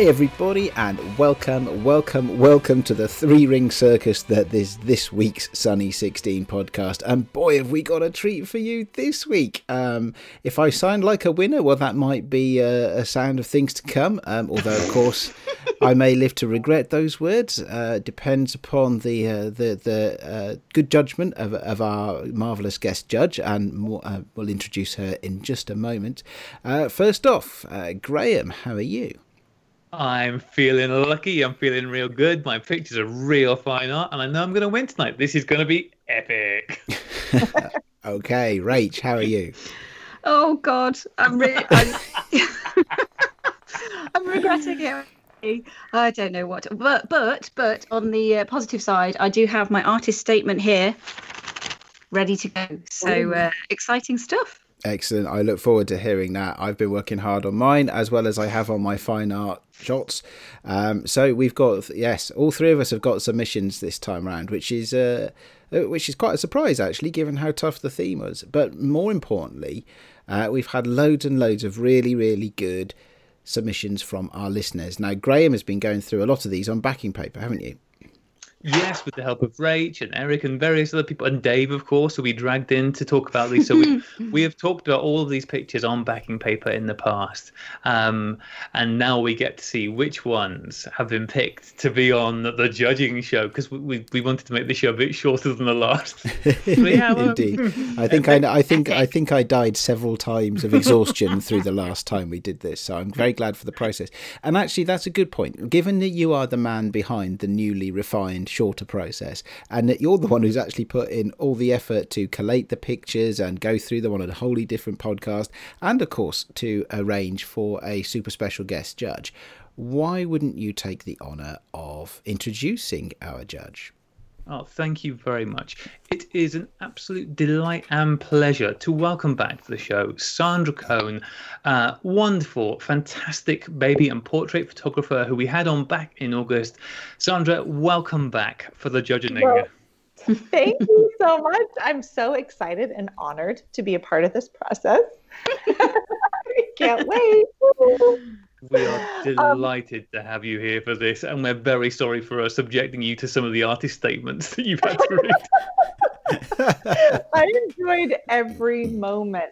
Hey everybody, and welcome, welcome, welcome to the three ring circus that is this week's Sunny 16 podcast. And boy, have we got a treat for you this week. Um, if I sound like a winner, well, that might be a, a sound of things to come. Um, although, of course, I may live to regret those words. Uh, depends upon the uh, the the uh, good judgment of, of our marvelous guest judge, and more, uh, we'll introduce her in just a moment. Uh, first off, uh, Graeme, how are you? I'm feeling lucky. I'm feeling real good. My pictures are real fine art, and I know I'm going to win tonight. This is going to be epic. okay, Rach, how are you? Oh God, I'm really, I'm, I'm regretting it. I don't know what, but but but on the uh, positive side, I do have my artist statement here, ready to go. So uh, exciting stuff. Excellent. I look forward to hearing that. I've been working hard on mine as well as I have on my fine art shots. Um, so we've got yes, all three of us have got submissions this time round, which is uh, uh, which is quite a surprise actually, given how tough the theme was. But more importantly, uh, we've had loads and loads of really really good submissions from our listeners. Now Graeme has been going through a lot of these on backing paper, haven't you? Yes, with the help of Rach and Eric and various other people, and Dave, of course, who we dragged in to talk about these. So we, we have talked about all of these pictures on backing paper in the past, um, and now we get to see which ones have been picked to be on the judging show because we, we, we wanted to make the show a bit shorter than the last. yeah, well, Indeed, I think I, I think I think I died several times of exhaustion through the last time we did this. So I'm very glad for the process. And actually, that's a good point. Given that you are the man behind the newly refined shorter process and that you're the one who's actually put in all the effort to collate the pictures and go through them on a wholly different podcast and of course to arrange for a super special guest judge. Why wouldn't you take the honour of introducing our judge Oh, thank you very much. It is an absolute delight and pleasure to welcome back to the show Sandra Coan, uh, wonderful, fantastic baby and portrait photographer who we had on back in August. Sandra, welcome back for the judging. Well, thank you so much. I'm so excited and honored to be a part of this process. I Can't wait. We are um, delighted um, to have you here for this, and we're very sorry for us subjecting you to some of the artist statements that you've had to read. I enjoyed every moment.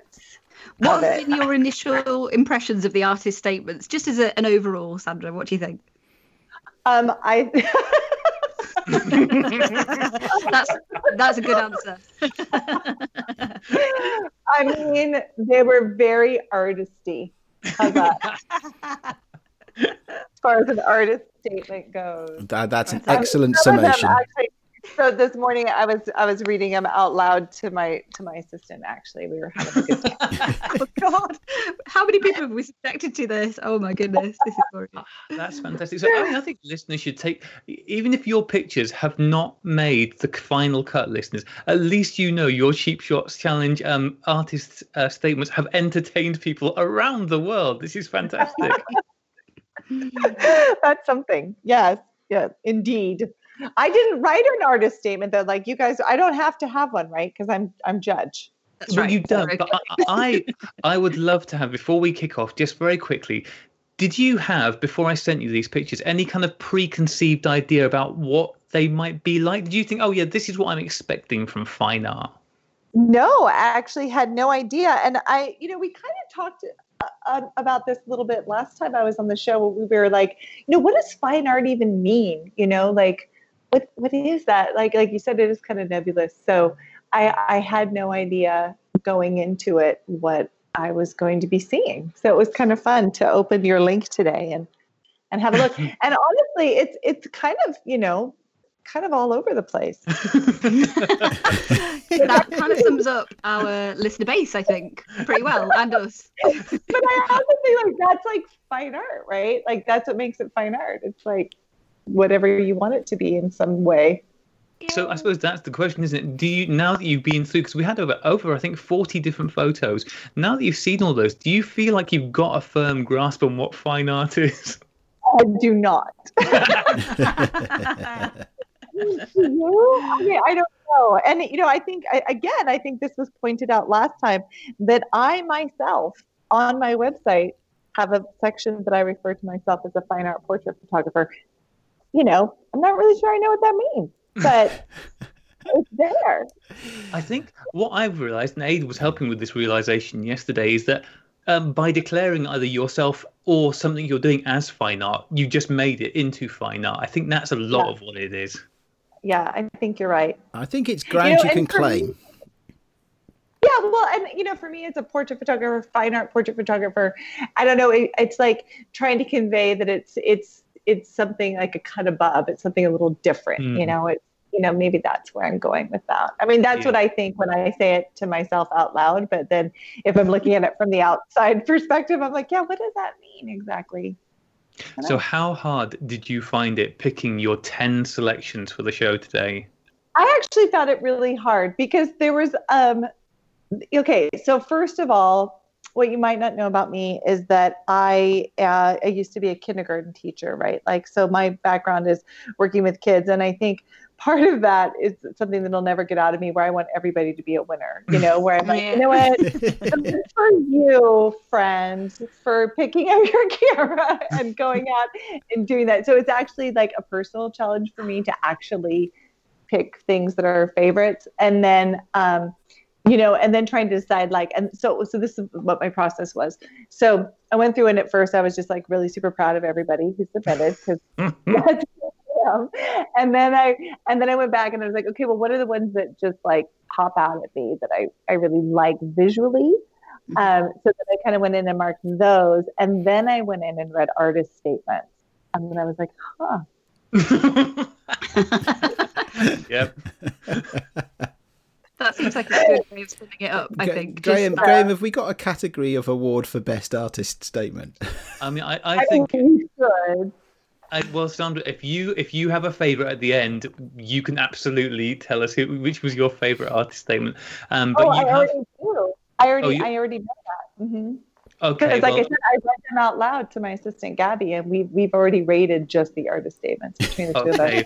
What have been your initial impressions of the artist statements, just as a, an overall, Sandra? What do you think? Um, I. that's that's a good answer. I mean, they were very artisty. How's that? as far as an artist statement goes. That, that's an excellent summation. Actually, so this morning I was I was reading them out loud to my to my assistant. Actually, we were having a good time. oh God, how many people have we subjected to this? Oh my goodness, this is boring. Ah, that's fantastic. So I, mean, I think listeners should take, even if your pictures have not made the final cut, listeners, at least you know your cheap shots challenge um, artist uh, statements have entertained people around the world. This is fantastic. that's something. Yes, yes, indeed. I didn't write an artist statement that like you guys. I don't have to have one, right? Because I'm I'm judge. That's well, right. you don't. But I, I would love to have before we kick off, just very quickly. Did you have before I sent you these pictures any kind of preconceived idea about what they might be like? Did you think, oh yeah, this is what I'm expecting from fine art? No, I actually had no idea, and I, you know, we kind of talked uh, about this a little bit last time I was on the show. We were like, you know, what does fine art even mean? You know, like what what is that? Like like you said, it is kind of nebulous. So I I had no idea going into it what I was going to be seeing. So it was kind of fun to open your link today and and have a look. and honestly, it's it's kind of you know kind of all over the place. that kind of sums up our listener base, I think, pretty well, and us. but I also think like that's like fine art, right? Like that's what makes it fine art. It's like whatever you want it to be in some way. So I suppose that's the question, isn't it? Do you now that you've been through because we had over over I think forty different photos. Now that you've seen all those, do you feel like you've got a firm grasp on what fine art is? I do not. okay, I don't know. And you know, I think again, I think this was pointed out last time that I myself on my website have a section that I refer to myself as a fine art portrait photographer. You know, I'm not really sure I know what that means, but it's there. I think what I've realized, and Ade was helping with this realization yesterday, is that um, by declaring either yourself or something you're doing as fine art, you just made it into fine art. I think that's a lot yeah. of what it is. Yeah, I think you're right. I think it's ground you, know, you can claim. Me, yeah, well, and you know, for me, as a portrait photographer, fine art portrait photographer, I don't know. It, it's like trying to convey that it's it's it's something like a cut above. It's something a little different. Mm. You know, it's you know maybe that's where i'm going with that i mean that's yeah. what i think when i say it to myself out loud but then if i'm looking at it from the outside perspective i'm like yeah what does that mean exactly so how hard did you find it picking your 10 selections for the show today i actually found it really hard because there was um okay so first of all what you might not know about me is that I uh, I used to be a kindergarten teacher, right? Like, so my background is working with kids, and I think part of that is something that'll never get out of me, where I want everybody to be a winner. You know, where I'm like, you know what, for you, friend, for picking up your camera and going out and doing that. So it's actually like a personal challenge for me to actually pick things that are favorites, and then. Um, you know, and then trying to decide like, and so, so this is what my process was. So I went through and at first I was just like really super proud of everybody who submitted because that's and then I, and then I went back and I was like, okay, well, what are the ones that just like pop out at me that I, I really like visually? Mm-hmm. Um, so then I kind of went in and marked those. And then I went in and read artist statements. And then I was like, huh. yep. That seems like a good way of splitting it up. I think. Graeme, Just, uh, Graeme, have we got a category of award for best artist statement? I mean, I, I, I think. think I, well, Sandra, if you if you have a favorite at the end, you can absolutely tell us who, which was your favorite artist statement. Um, but oh, you I have... already do. I already oh, you... I already know that. Mm-hmm. Okay. Because, like well... I said, I read them out loud to my assistant Gabby, and we've we've already rated just the artist statements between the two of us.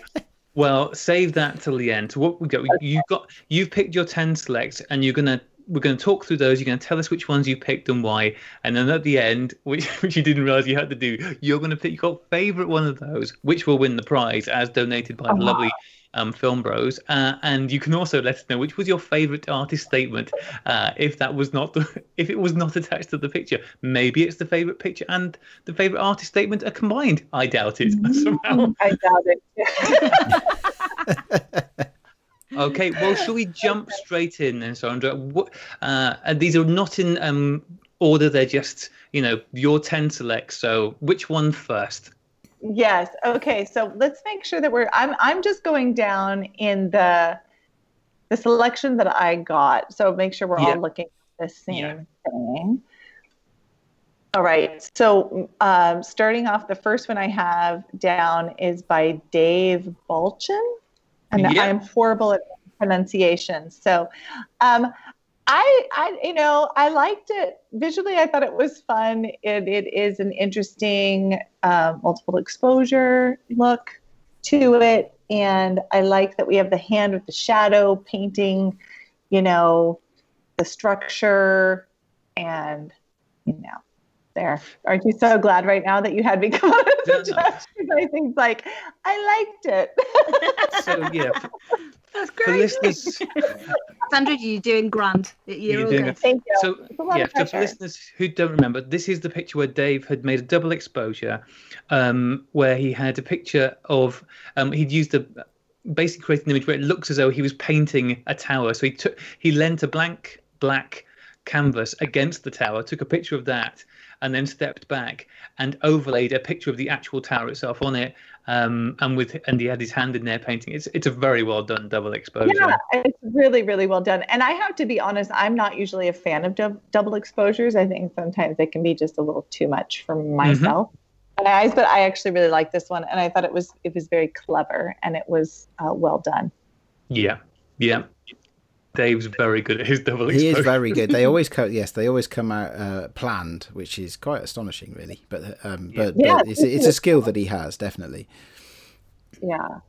Well, save that till the end. So what we go, okay. you've got you've picked your ten selects, and you're gonna we're going to talk through those. You're going to tell us which ones you picked and why, and then at the end, which, which you didn't realize you had to do, you're going to pick your favorite one of those, which will win the prize, as donated by the uh-huh. lovely um, Film Bros. Uh, and you can also let us know which was your favorite artist statement. Uh, if that was not the, if it was not attached to the picture, maybe it's the favorite picture and the favorite artist statement are combined. I doubt it somehow. I doubt it. Okay, well, shall we jump straight in then, Sandra? What, uh, and these are not in um, order; they're just, you know, your ten selects. So, which one first? Yes. Okay. So let's make sure that we're. I'm. I'm just going down in the the selection that I got. So make sure we're yeah. all looking at the same yeah. thing. All right. So um, starting off, the first one I have down is by Dave Bulchin and yeah. I am horrible at pronunciation. So, um, I, I, you know, I liked it visually. I thought it was fun. It, it is an interesting uh, multiple exposure look to it, and I like that we have the hand with the shadow painting, you know, the structure, and you know, there. Aren't you so glad right now that you had me come on as a judge? I think like I liked it. so yeah. That's great. For listeners, Sandra, you're doing grand. You're, you're doing good. Thank you. So yeah, for listeners who don't remember, this is the picture where Dave had made a double exposure, um, where he had a picture of um, he'd used a basically created an image where it looks as though he was painting a tower. So he took he lent a blank black canvas against the tower, took a picture of that, and then stepped back and overlaid a picture of the actual tower itself on it. Um, and with and he had his hand in there painting. It's it's a very well done double exposure. Yeah, it's really really well done. And I have to be honest, I'm not usually a fan of du- double exposures. I think sometimes they can be just a little too much for mm-hmm. myself. Mm-hmm. Eyes, but I actually really like this one, and I thought it was it was very clever and it was uh, well done. Yeah, yeah. Dave's very good at his double exposure. He is very good. They always come, yes, they always come out uh, planned, which is quite astonishing, really. But um, but, yeah. but it's, it's a skill that he has, definitely. Yeah.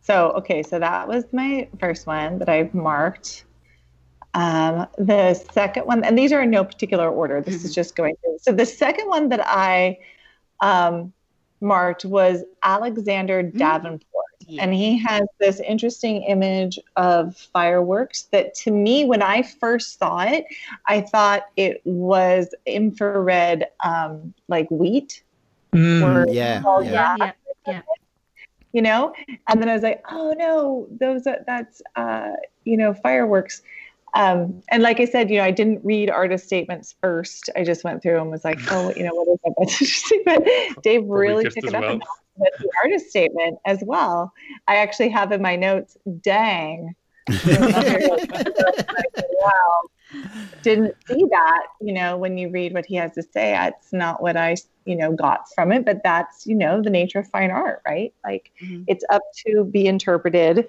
So okay, so that was my first one that I've marked. Um, the second one, and these are in no particular order. This Mm-hmm. is just going through. So the second one that I um, marked was Alexander Mm. Davenport. Yeah. And he has this interesting image of fireworks that to me, when I first saw it, I thought it was infrared, um, like wheat. Mm. or- yeah, Oh, yeah. yeah, yeah. You know, and then I was like, "Oh no, those are, that's uh, you know fireworks." Um, and like I said, you know, I didn't read artist statements first. I just went through and was like, "Oh, you know, what is that?" But Dave really just took as it up well. With the artist statement as well. I actually have in my notes, "Dang." wow didn't see that you know when you read what he has to say that's not what i you know got from it but that's you know the nature of fine art right like Mhm. it's up to be interpreted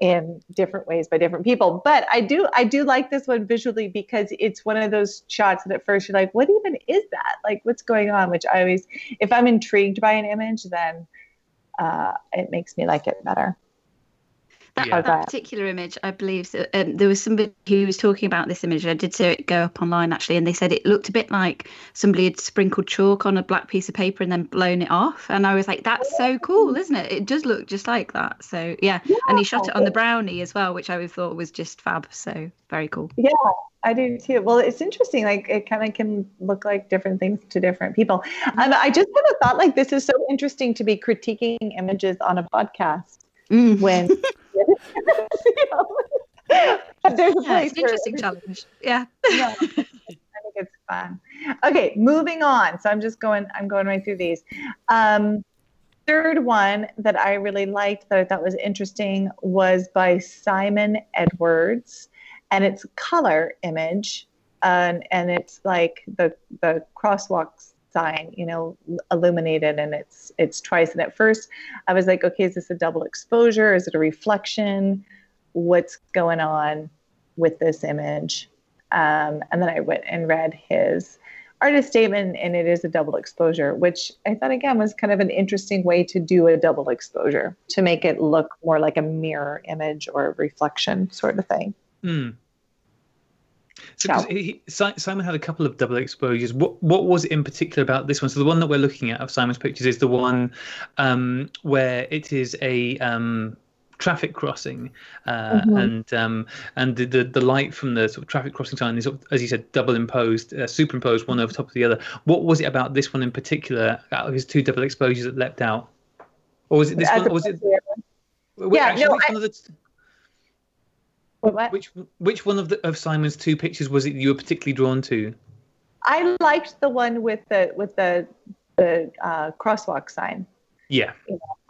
in different ways by different people. But i do i do like this one visually because it's one of those shots that at first you're like what even is that? Like what's going on? Which i always if i'm intrigued by an image then uh, it makes me like it better That, Yeah. that particular image, I believe, so, um, there was somebody who was talking about this image. I did see it go up online actually, and they said it looked a bit like somebody had sprinkled chalk on a black piece of paper and then blown it off. And I was like, "That's so cool, isn't it? It does look just like that." So yeah, and he shot it on the brownie as well, which I thought was just fab. So very cool. Yeah, I do too. Well, it's interesting. Like it kind of can look like different things to different people. Um, I just had a thought. Like this is so interesting to be critiquing images on a podcast Mm. when. know, there's a Yeah, place it's an interesting challenge. Yeah. Yeah, I think it's fun. Okay, moving on. So I'm just going. I'm going right through these. Um, third one that I really liked that I thought was interesting was by Simon Edwards, and it's color image, and and it's like the the crosswalk sign, you know, illuminated, and it's it's twice. And at first, I was like, okay, is this a double exposure? Is it a reflection? What's going on with this image? Um, and then I went and read his artist statement, and it is a double exposure, which I thought again was kind of an interesting way to do a double exposure to make it look more like a mirror image or reflection sort of thing. Mm. So he, Simon had a couple of double exposures. What what was it in particular about this one? So the one that we're looking at of Simon's pictures is the one um, where it is a um, traffic crossing, uh, Mhm. and um, and the, the the light from the sort of traffic crossing sign is, as you said, double imposed, uh, superimposed one over top of the other. What was it about this one in particular, out of his two double exposures that leapt out, or was it this As one? Or was it? opposed to the other one. wait, Yeah, actually, no, I- the What- which which one of the of Simon's two pictures was it you were particularly drawn to? I liked the one with the with the the uh, crosswalk sign Yeah.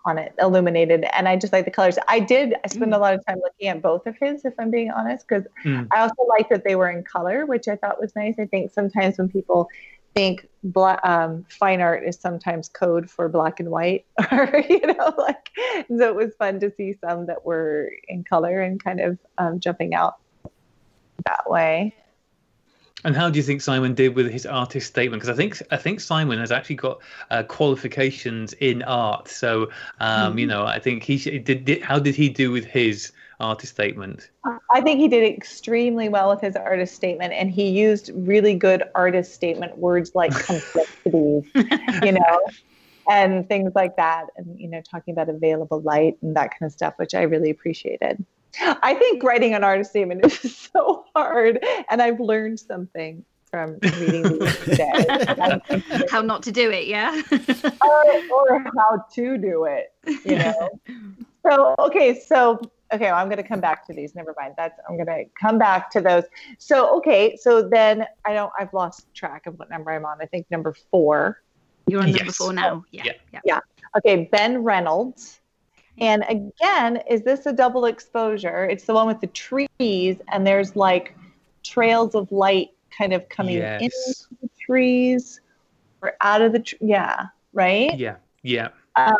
on it, illuminated, and I just like the colors. I did. I spent Mm. a lot of time looking at both of his, if I'm being honest, because Mm. I also like that they were in color, which I thought was nice. I think sometimes when people think bla- um, fine art is sometimes code for black and white, or you know, like so it was fun to see some that were in color and kind of um, jumping out that way. And how do you think Simon did with his artist statement? Because I think I think Simon has actually got uh, qualifications in art. So um, you know, I think he did, did. How did he do with his artist statement? I think he did extremely well with his artist statement, and he used really good artist statement words like complexities, you know, and things like that, and you know, talking about available light and that kind of stuff, which I really appreciated. I think writing an artist statement is so hard, and I've learned something from reading these today. How not to do it, yeah. or, or how to do it, you know. so okay, so okay, well, I'm going to come back to these. Never mind. That's I'm going to come back to those. So okay, so then I don't. I've lost track of what number I'm on. I think number four. You're on number four now. Yeah. Yeah. yeah. Okay, Ben Reynolds. And again, is this a double exposure? It's the one with the trees, and there's like trails of light kind of coming Yes. into the trees or out of the tr- yeah, right? Yeah. Yeah. Um,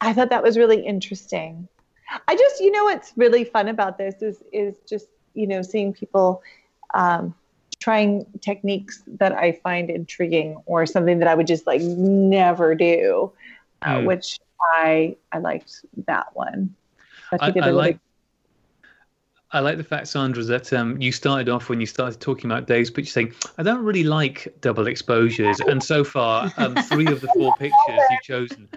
I thought that was really interesting. I just, you know, what's really fun about this is is just you know seeing people um, trying techniques that I find intriguing or something that I would just like never do, uh, Mm. which I I liked that one. But I, I a like. I like the fact, Sandra, that um, you started off when you started talking about Dave's picture saying, I don't really like double exposures. And so far, um, three of the four pictures you've chosen.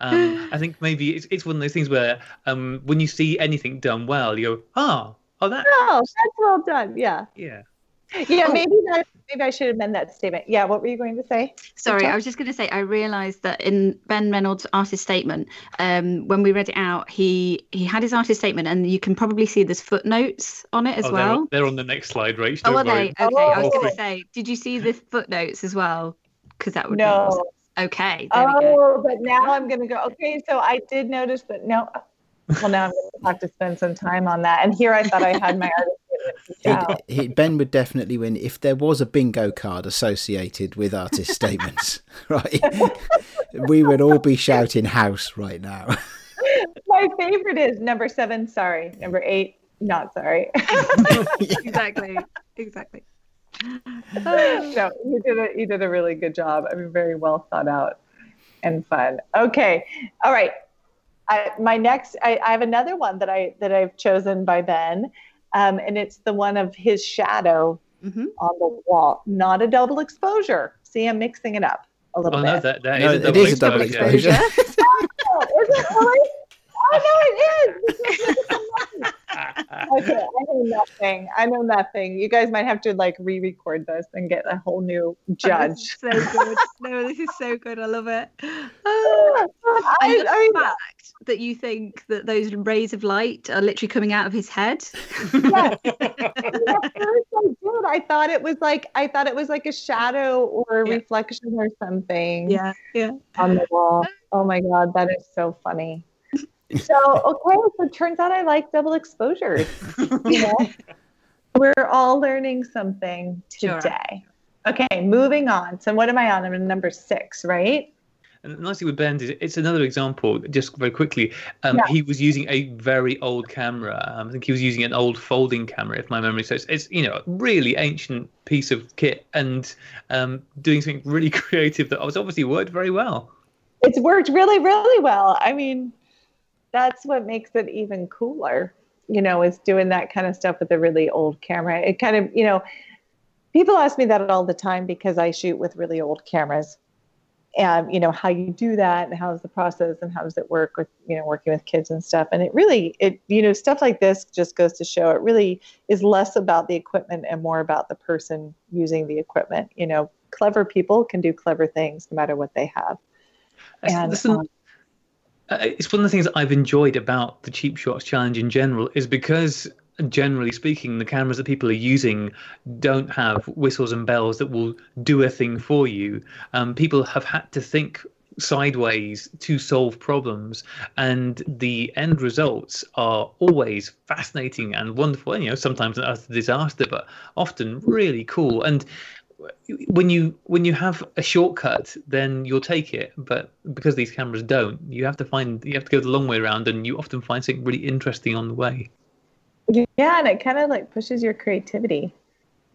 Um, I think maybe it's, it's one of those things where um, when you see anything done well, you go, oh, oh, that. Oh, that's well done. Yeah. Yeah. Yeah, maybe that maybe I should amend that statement. Yeah, what were you going to say? Sorry, I was just going to say I realised that in Ben Reynolds' artist statement, um, when we read it out, he he had his artist statement, and you can probably see there's footnotes on it as oh, well. They're, they're, on the next slide, Rach. Oh, are worry. they? Okay, I was Oh. going to say, did you see the footnotes as well? Because that would be. No. Be awesome. Okay. There we go. Oh, but now I'm gonna go. Okay, so I did notice, but no. Well, now I'm gonna have to spend some time on that. And here I thought I had my artist statement. out. He'd, he, Ben would definitely win if there was a bingo card associated with artist statements, right? we would all be shouting house right now. My favorite is number seven. Sorry, number eight. Not sorry. exactly. Exactly. no, you did a you did a really good job. I mean, very well thought out and fun. Okay, all right. I, my next, I, I have another one that I that I've chosen by Ben, um, and it's the one of his shadow hmm on the wall, not a double exposure. See, I'm mixing it up a little Oh, no, bit. that, that no, is a it double is a double exposure. exposure. Oh, is it really? Oh no, it is. okay, I know nothing. I know nothing. You guys might have to like re-record this and get a whole new oh, judge. is so good. No, this is so good. I love it. I, I love I mean, the fact that you think that those rays of light are literally coming out of his head. yes. At first I did. I thought it was like I thought it was like a shadow or a Yeah. reflection or something yeah, yeah. on the wall. Oh my god, that is so funny. So okay, so it turns out I like double exposures. You know? We're all learning something Sure. today. Okay, moving on. So what am I on? I'm in number six, right? And nicely with Ben, is it's another example. Just very quickly, um, Yeah. he was using a very old camera. Um, I think he was using an old folding camera, if my memory serves. It's you know a really ancient piece of kit, and um, doing something really creative that was obviously worked very well. It's worked really, really well. I mean, that's what makes it even cooler, you know, is doing that kind of stuff with a really old camera. It kind of, you know, people ask me that all the time because I shoot with really old cameras. And, you know, how you do that and how's the process and how does it work with, you know, working with kids and stuff. And it really, it, you know, stuff like this just goes to show it really is less about the equipment and more about the person using the equipment. You know, clever people can do clever things no matter what they have. And, an- um, uh, it's one of the things I've enjoyed about the cheap shots challenge in general is because generally speaking the cameras that people are using don't have whistles and bells that will do a thing for you. Um, people have had to think sideways to solve problems and the end results are always fascinating and wonderful. And, you know sometimes a disaster but often really cool. And when you when you have a shortcut then you'll take it but because these cameras don't you have to find you have to go the long way around and you often find something really interesting on the way Yeah, and it kind of like pushes your creativity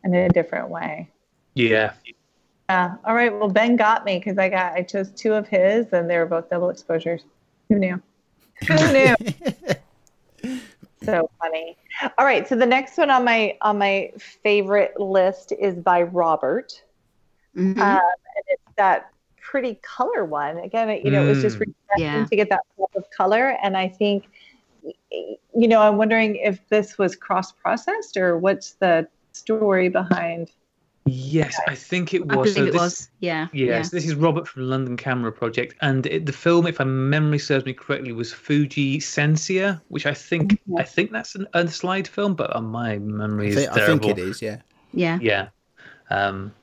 in a different way. yeah Yeah. All right. Well, Ben got me because I got I chose two of his, and they were both double exposures. Who knew? Who knew? so funny. All right. So the next one on my on my favorite list is by Robert, Mhm. um, and it's that pretty color one. Again, it, you know, it was just Mm. Yeah. to get that pop of color, and I think. You know, I'm wondering if this was cross processed or what's the story behind yes i think it was. I was believe so it this, was. Yeah. yes this is robert from london camera project and it, the film if my memory serves me correctly was fuji sensia which i think Mhm. i think that's an, a slide film but uh, my memory I is think, I think it is, yeah. Yeah. yeah um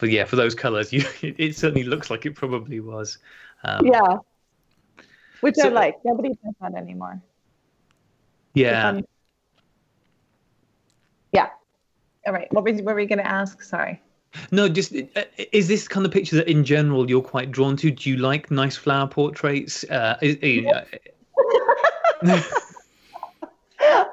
but yeah for those colors you it certainly looks like it probably was um, Yeah. Which I like. Nobody does that anymore. Yeah. All right. What were, what were you going to ask? Sorry. No, just uh, is this kind of picture that in general you're quite drawn to? Do you like nice flower portraits? Uh, is- uh,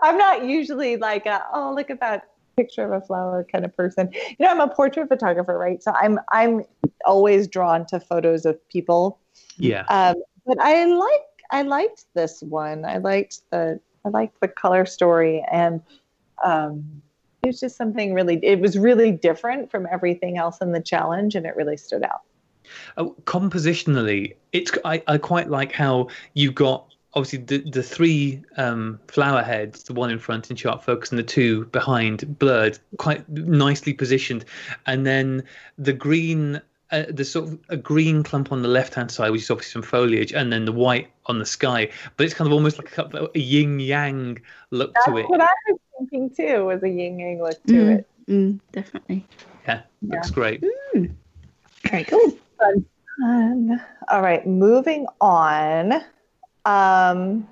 I'm not usually like, a, oh, look at that picture of a flower kind of person. You know, I'm a portrait photographer, right? So I'm I'm always drawn to photos of people. yeah, Um, but I like I liked this one. I liked the I liked the color story and um, it was just something really. It was really different from everything else in the challenge, and it really stood out. Oh, compositionally, it's I, I quite like how you've got obviously the the three um, flower heads, the one in front in sharp focus and the two behind blurred, quite nicely positioned, and then the green. Uh, the sort of a green clump on the left hand side, which is obviously some foliage, and then the white on the sky. But it's kind of almost like a, a yin yang look That's to it. what I was thinking too. Was a yin yang look to Mm. it. Mm, definitely. Yeah, looks Yeah. great. Very cool. Fun. All right, moving on. Um,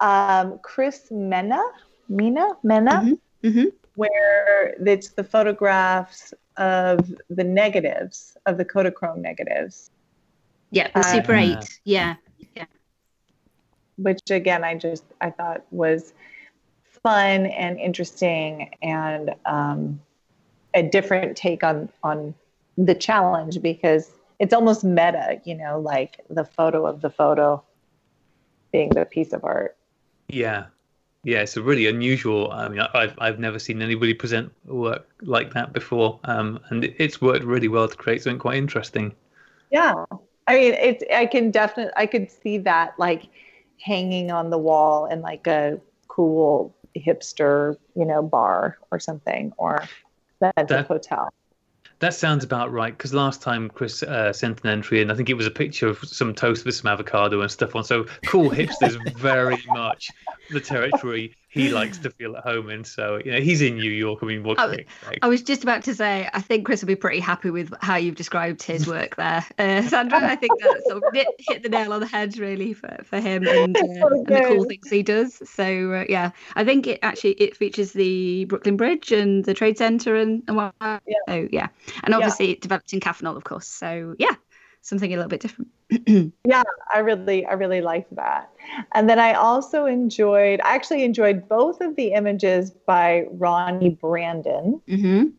um, Chris Mena, Mina, Mena, Mhm. hmm where it's the photographs of the negatives of the Kodachrome negatives, Yeah, the Uh, Super Yeah. 8. Yeah. which again I just I thought was fun and interesting and um, a different take on on the challenge because it's almost meta, you know, like the photo of the photo being the piece of art. Yeah, yeah, it's a really unusual. I mean, I've I've never seen anybody present work like that before, um, and it's worked really well to create something quite interesting. Yeah. I mean, it's, I can definitely, I could see that like hanging on the wall in like a cool hipster, you know, bar or something, or That- Hotel. That sounds about right. Because last time Chris uh, sent an entry, and I think it was a picture of some toast with some avocado and stuff on. So cool hipsters, very much the territory he likes to feel at home in. So you know, he's in New York. I mean, what can you expect? I was just about to say, I think Chris will be pretty happy with how you've described his work there, uh, Sandra. I think that sort of hit, hit the nail on the head, really, for, for him and, uh, and the cool things he does. So uh, yeah, I think it actually it features the Brooklyn Bridge and the Trade Center and, and what. Yeah. So yeah, and obviously it developed in Caffenol, of course. So yeah, something a little bit different. Yeah, I really, I really liked that. And then I also enjoyed, I actually enjoyed both of the images by Ronnie Brandon. Mm-hmm. Um,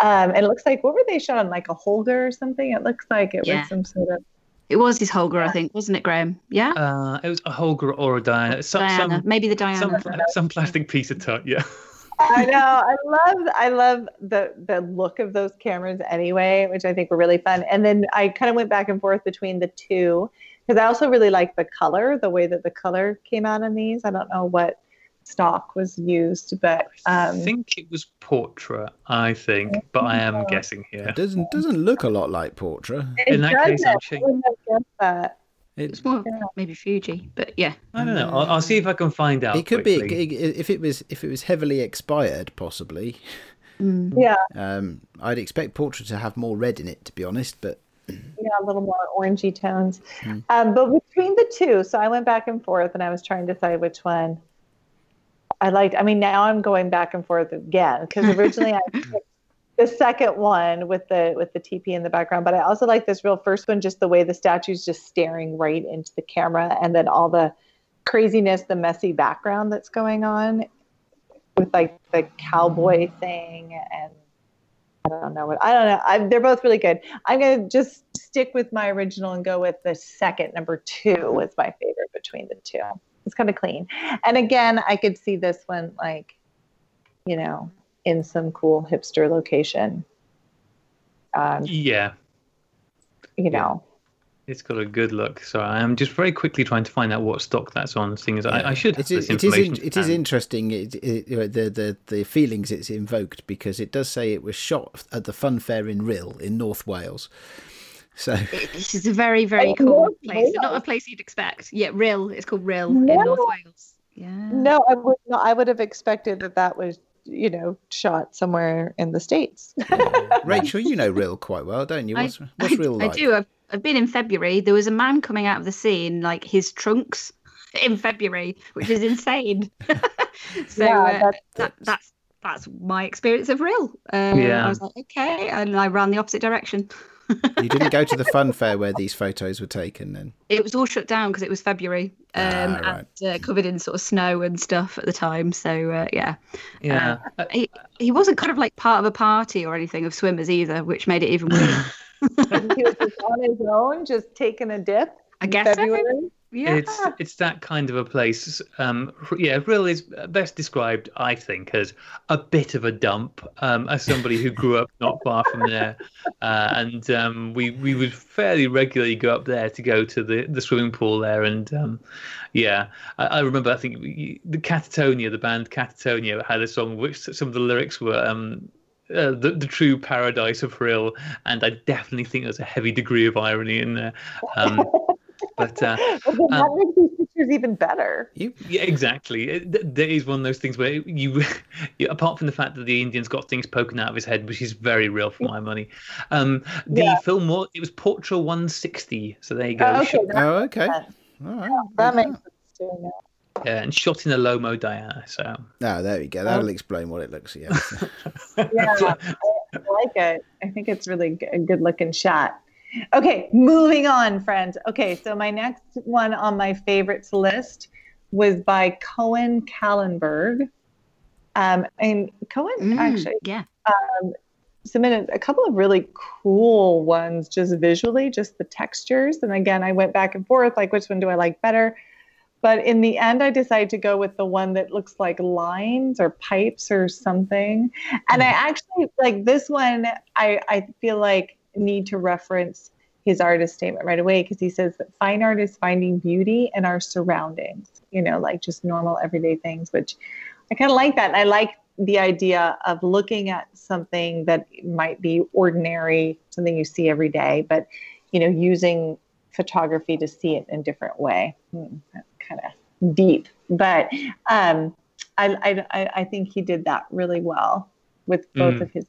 and it looks like, what were they shot on? Like a Holga or something? It looks like it Yeah. was some sort of, It was his Holga, I think, wasn't it, Graeme? Yeah, Uh, it was a Holga or a Diana. Some, Diana, some, maybe the Diana. some, some plastic piece of tut. Yeah. I know. I love I love the the look of those cameras anyway, which I think were really fun. And then I kind of went back and forth between the two because I also really like the color, the way that the color came out in these. I don't know what stock was used, but I um, think it was Portra. I think, but I am guessing here. It doesn't doesn't look a lot like Portra. it in that case, doesn't. I'm I sure- wouldn't have guessed that. It, It's more Yeah. maybe Fuji, but yeah. I don't know. I'll, I'll see if I can find out. it could quickly. be if it was if it was heavily expired, possibly. Mm. Yeah, Um, I'd expect Portra to have more red in it, to be honest. But yeah, a little more orangey tones. Hmm. Um, but between the two, so I went back and forth, and I was trying to decide which one I liked. I mean, now I'm going back and forth again because originally I picked the second one with the with the TP in the background, but I also like this real first one, just the way the statue's just staring right into the camera, and then all the craziness, the messy background that's going on with like the cowboy thing and. I don't know what I don't know. I, they're both really good. I'm gonna just stick with my original and go with the second number two was my favorite between the two. It's kind of clean, and again, I could see this one like, you know, in some cool hipster location. Um, Yeah, you know, it's got a good look. So I'm just very quickly trying to find out what stock that's on. Seeing as I, I should have It's, this it is information. in, it is interesting it, it, you know, the, the the feelings it's invoked because it does say it was shot at the fun fair in Rhyl in North Wales. So It- This is a very, very Oh, cool North place. Not a place you'd expect. Yeah, Rhyl. It's called Rhyl in North Wales. Yeah. no, I would not, I would have expected that that was you know shot somewhere in the states. Rachel, you know Rhyl quite well, don't you? I- What's, what's I, Rhyl I do. I've, I've been in February. There was a man coming out of the sea in like his trunks in February, which is insane. so Yeah, uh, that's- that, that's that's my experience of Rhyl. Uh, Yeah. I was like, okay, and I ran the opposite direction. You didn't go to the fun fair where these photos were taken then? It was all shut down because it was February um, Ah, right. and uh, covered in sort of snow and stuff at the time. So uh, yeah, Yeah. Uh, he, he wasn't kind of like part of a party or anything of swimmers either, which made it even weirder. he was just on his own, just taking a dip. I in guess so. Yeah. It's it's that kind of a place. Um, yeah, Rhyl is best described, I think, as a bit of a dump. Um, as somebody who grew up not far from there, uh, and um, we we would fairly regularly go up there to go to the, the swimming pool there, and um, yeah, I, I, remember. I think we, the Catatonia, the band Catatonia, had a song which some of the lyrics were. Um, uh, the, the true paradise of Rhyl, and I definitely think there's a heavy degree of irony in there. Um, but uh, well, that um, makes these pictures even better. You, yeah, exactly. It, there is one of those things where you, you, apart from the fact that the Indian's got things poking out of his head, which is very real for my money. Um, the yeah. film was it was Portra 160. So there you go. Oh, okay. Oh, okay. All right. That makes sense Yeah, and shot in a Lomo Diana. So. Oh, there we go. That'll oh. explain what it looks. Yeah. yeah, I, I like it. I think it's really a good looking shot. Okay, moving on, friends. Okay, so my next one on my favorites list was by Cohen Kallenberg. Um, and Cohen mm, actually yeah. Um, submitted a couple of really cool ones just visually, just the textures. And again, I went back and forth like, which one do I like better? But in the end, I decided to go with the one that looks like lines or pipes or something. And I mm. actually like this one, I, I feel like need to reference his artist statement right away because he says that fine art is finding beauty in our surroundings, you know, like just normal everyday things, which I kind of like that. And I like the idea of looking at something that might be ordinary, something you see every day, but, you know, using photography to see it in a different way. Hmm, kind of deep. But um, I, I, I think he did that really well with both mm. of his.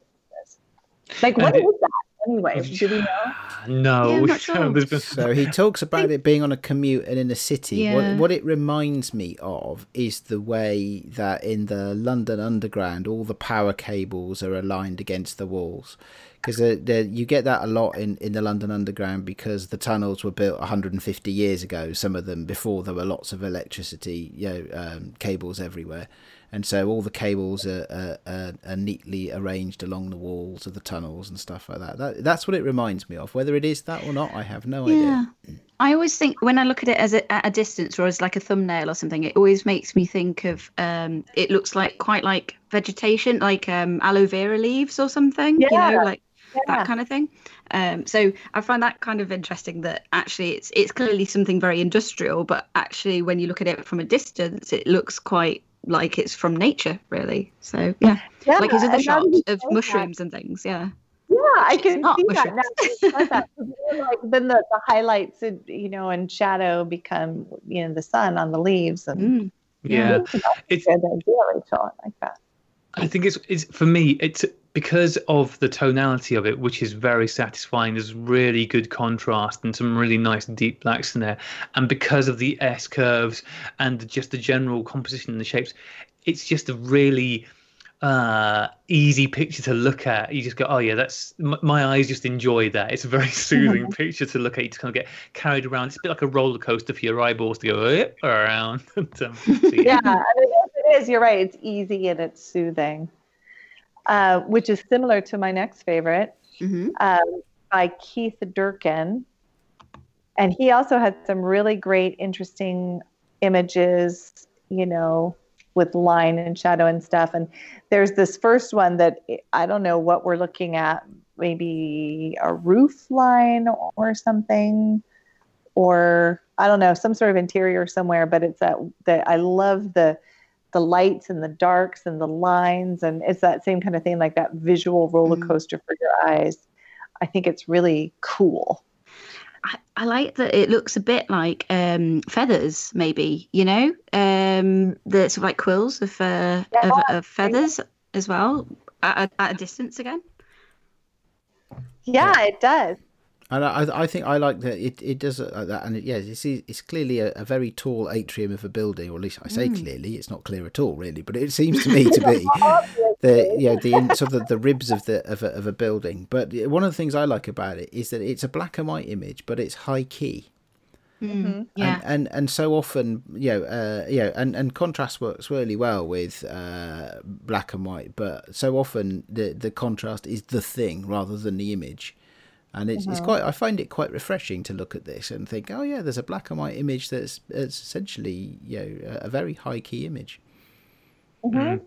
Like, what what is that? Anyway? Do we know? No. Yeah, sure. so he talks about it being on a commute and in a city. Yeah. What, what it reminds me of is the way that in the London Underground, all the power cables are aligned against the walls. Because you get that a lot in, in the London Underground because the tunnels were built 150 years ago, some of them before there were lots of electricity you know, um, cables everywhere and so all the cables are, are, are, neatly arranged along the walls of the tunnels and stuff like that. that. That's what it reminds me of. Whether it is that or not, I have no yeah. idea. I always think when I look at it as a, at a distance or as like a thumbnail or something, it always makes me think of. Um, it looks like quite like vegetation, like um, aloe vera leaves or something. Yeah. You know, like yeah. that kind of thing. Um, so I find that kind of interesting that actually it's it's clearly something very industrial, but actually when you look at it from a distance, it looks quite like it's from nature, really. So yeah, yeah like his other shot of mushrooms that. and things. Yeah. Yeah, I can see mushrooms. that. that. like, then the, the highlights, you know, and shadow become, you know, the sun on the leaves. And mm. yeah, yeah. it's good idea, Rachel. I like that. I think it's, it's for me. It's because of the tonality of it, which is very satisfying. There's really good contrast and some really nice deep blacks in there, and because of the S curves and just the general composition and the shapes, it's just a really uh, easy picture to look at. You just go, oh yeah, that's my eyes just enjoy that. It's a very soothing picture to look at. You just kind of get carried around. It's a bit like a roller coaster for your eyeballs to go around. um, so, yeah, yeah it is. You're right. It's easy and it's soothing. Uh, which is similar to my next favorite mm-hmm. um, by Keith Durkin. And he also had some really great, interesting images, you know, with line and shadow and stuff. And there's this first one that I don't know what we're looking at, maybe a roof line or something, or I don't know, some sort of interior somewhere. But it's that that I love the the lights and the darks and the lines and it's that same kind of thing like that visual roller mm. coaster for your eyes i think it's really cool I, I like that it looks a bit like um, feathers, maybe you know, um, the sort of like quills of, uh, yeah, of, of, feathers yeah. as well at, at, a distance again. Yeah, it does. And I, I think I like that it, it does like that, and it, yeah, it's, it's clearly a, a, very tall atrium of a building, or at least I say mm. clearly. It's not clear at all, really, but it seems to me to be the you know the sort of the ribs of the of a, of a building. But one of the things I like about it is that it's a black and white image, but it's high key. Mm-hmm. Yeah, and, and, and so often, you know, uh, you know, and and contrast works really well with uh, black and white, but so often the the contrast is the thing rather than the image. And it's, it's quite. I find it quite refreshing to look at this and think, oh yeah, there's a black and white image that's, that's essentially you know a, a very high key image. Mhm.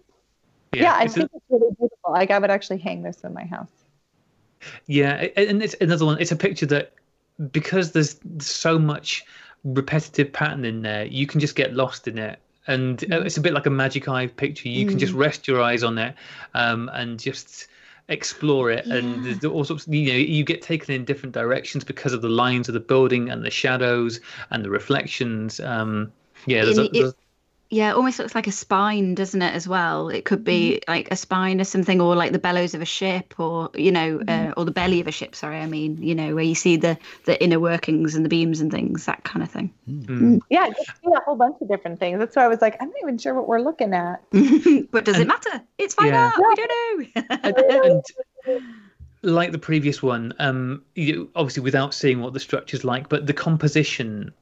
Yeah, I think it's really beautiful. Like I would actually hang this in my house. Yeah, and it's another one. It's a picture that because there's so much repetitive pattern in there, you can just get lost in it. And uh, it's a bit like a magic eye picture. You can just rest your eyes on it um, and just explore it. And there's all sorts. You know, you get taken in different directions because of the lines of the building and the shadows and the reflections. Um, yeah, there's, a, there's Yeah, it almost looks like a spine, doesn't it, as well? It could be like a spine or something, or like the bellows of a ship, or you know, uh, or the belly of a ship. Sorry, I mean, you know, where you see the the inner workings and the beams and things, that kind of thing. mm. Yeah, just see a whole bunch of different things. That's why I was like, I'm not even sure what we're looking at. but does it matter? It's fine Yeah. art. We don't know. and like the previous one, um, you, obviously without seeing what the structure's like, but the composition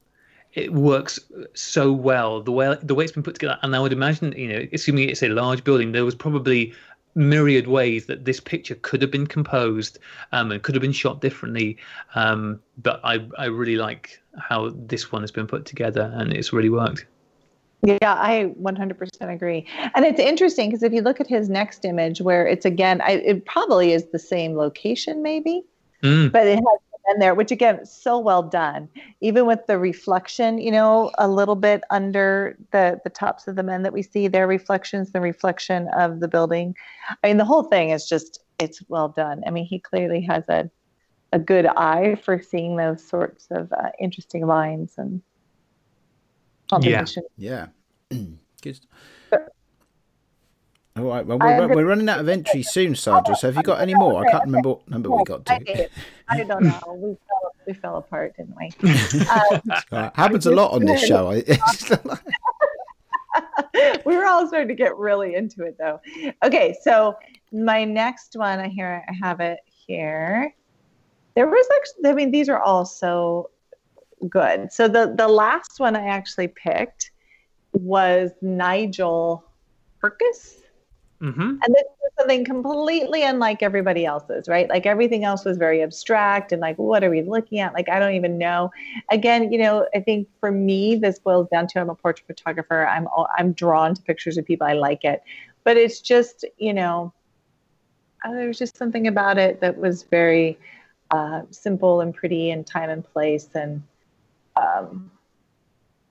it works so well. The way the way it's been put together, and I would imagine, you know, assuming it's a large building, there was probably myriad ways that this picture could have been composed um, and could have been shot differently. Um, but I I really like how this one has been put together, and it's really worked. Yeah, I 100% agree. And it's interesting because if you look at his next image, where it's again, I, it probably is the same location, maybe, Mm. but it has the there, which again, so well done. Even with the reflection, you know, a little bit under the the tops of the men that we see, their reflections, the reflection of the building. I mean, the whole thing is just it's well done. I mean, he clearly has a a good eye for seeing those sorts of uh, interesting lines and composition. Yeah. Good. All right. Well, we're, we're running out of entries soon, Sandra. So have you got any more? I can't remember what number we got to. I don't know. We fell, we fell apart, didn't we? Um, right, Happens a lot on this show. We were all starting to get really into it, though. Okay, so my next one, I hear I have it here. There was actually, I mean, these are all so good. So the the last one I actually picked was Nigel Perkis. Hmm And this was something completely unlike everybody else's, right? Like everything else was very abstract and like, what are we looking at? Like, I don't even know. Again, you know, I think for me, this boils down to I'm a portrait photographer. I'm I'm drawn to pictures of people. I like it, but it's just, you know, uh, there was just something about it that was very uh, simple and pretty and time and place and um,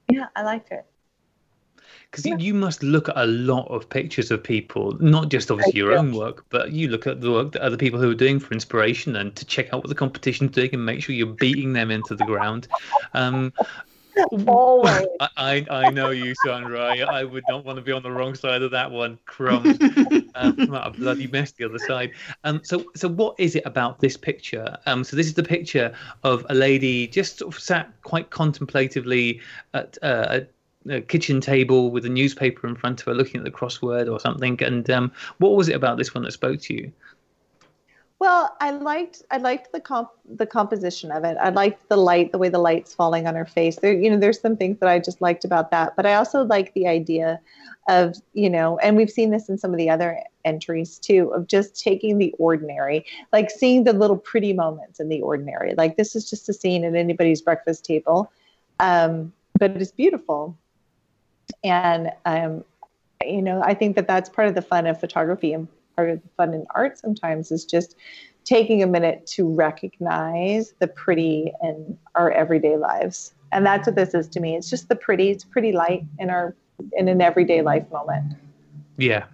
yeah, I liked it. Because you must look at a lot of pictures of people, not just obviously your own work, but you look at the work that other people who are doing for inspiration and to check out what the competition's doing and make sure you're beating them into the ground. Um, Always. I, I, know you, Sandra. I, I would not want to be on the wrong side of that one. Crumbs. um, a bloody mess the other side. Um, so, so what is it about this picture? Um, so this is the picture of a lady just sort of sat quite contemplatively at uh, a, a kitchen table with a newspaper in front of her, looking at the crossword or something. And um, what was it about this one that spoke to you? Well, I liked I liked the comp the composition of it. I liked the light, the way the light's falling on her face. There, you know, there's some things that I just liked about that. But I also like the idea of, you know, and we've seen this in some of the other entries too, of just taking the ordinary, like seeing the little pretty moments in the ordinary. Like this is just a scene at anybody's breakfast table, um, but it's beautiful. And um, you know, I think that that's part of the fun of photography and part of the fun in art sometimes is just taking a minute to recognize the pretty in our everyday lives. And that's what this is to me. It's just the pretty, it's pretty light in our in an everyday life moment. Yeah,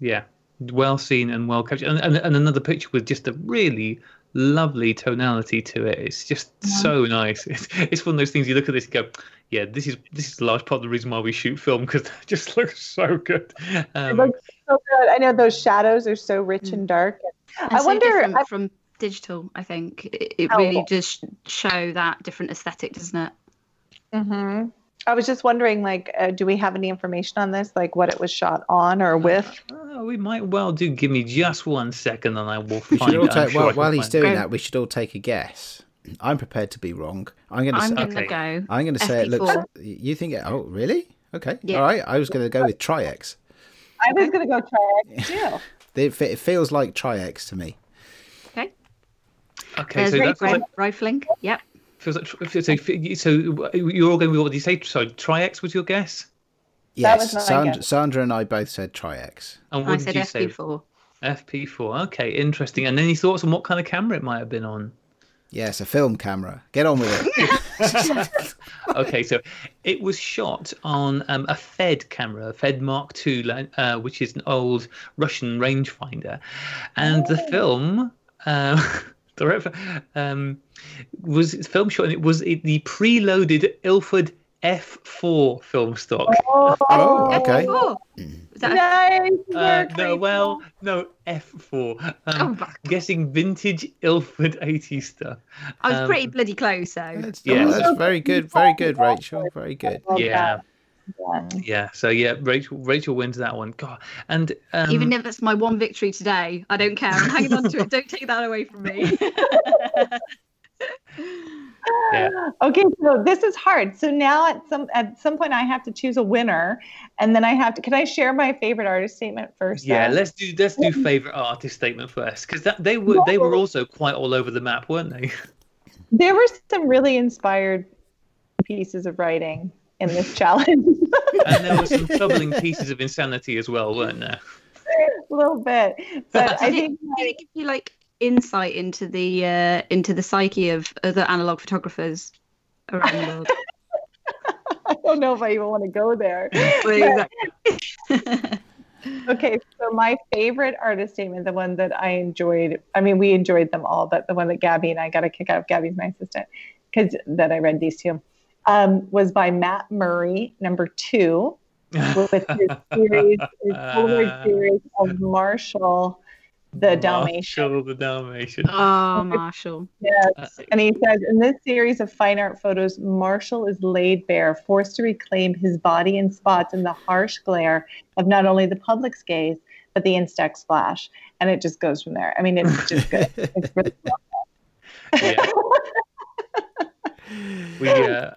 yeah, well seen and well captured, and, and, and another picture with just a really lovely tonality to it. It's just so nice. It's, it's one of those things you look at this and go, yeah, this is this is a large part of the reason why we shoot film because it just looks so good. It Um, looks so good. I know those shadows are so rich and dark. And I so wonder- different I- from digital. I think it, it Oh. really does sh- show that different aesthetic, doesn't it? Mm-hmm. I was just wondering, like, uh, do we have any information on this, like what it was shot on or with? oh, we might well do. Give me just one second, and I will we find. should all take, sure while, can while he's find doing that, we should all take a guess. I'm prepared to be wrong. I'm going to. I'm Say, going Okay. go. I'm going to say it looks. You think? It, oh, really? Okay. Yeah. All right. I was going to go with Tri-X. I was going to go try it too. It, it feels like Tri-X to me. Okay. Okay, There's so that like, rifling. Yep. feels like so, so, so you're all going to what did you say? Sorry, Tri-X was your guess? Yes, was Sandra, guess. Sandra and I both said Tri-X. And I what said did you say? FP4. FP4. Okay, interesting. And any thoughts on what kind of camera it might have been on? Yes, a film camera. Get on with it. okay, so it was shot on um, a Fed camera, a Fed Mark II, uh, which is an old Russian rangefinder, and the film. Uh, the ref- um, was film shot and it was it, the preloaded Ilford F4 film stock. Oh, okay. FP4. Is that a- Nice. Uh, no, well, no, F4. Oh, Um, fuck. guessing vintage Ilford 80 stuff. I was Um, pretty bloody close, though. That's, Yeah. oh, that's very good. Very good, Rachel. Very good. Yeah. Yeah. Yeah, so yeah, Rachel Rachel wins that one. God, and um, Even if it's my one victory today, I don't care. I'm hanging on to it. Don't take that away from me. Yeah. Okay, so this is hard. So now at some at some point I have to choose a winner, and then I have to. Can I share my favorite artist statement first? yeah, though? let's do let's do favorite artist statement first because that they were they were also quite all over the map, weren't they? There were some really inspired pieces of writing in this challenge. And there were some troubling pieces of insanity as well, weren't there? a little bit, but I Did it, think did it give you like insight into the uh, into the psyche of other analog photographers around the world? I don't know if I even want to go there. Exactly. Okay, so my favorite artist statement, the one that I enjoyed, I mean, we enjoyed them all, but the one that Gabby and I got a kick out of, Gabby's my assistant, because that I read these two, um, was by Matt Murray, number two, with his series, his Polaroid series of Marshall, the Dalmatian. Marshall the Dalmatian. oh, Marshall. Yes. And he says, in this series of fine art photos, Marshall is laid bare, forced to reclaim his body in spots in the harsh glare of not only the public's gaze, but the Instax flash. And it just goes from there. I mean, it's just good. It's really Yeah. We uh,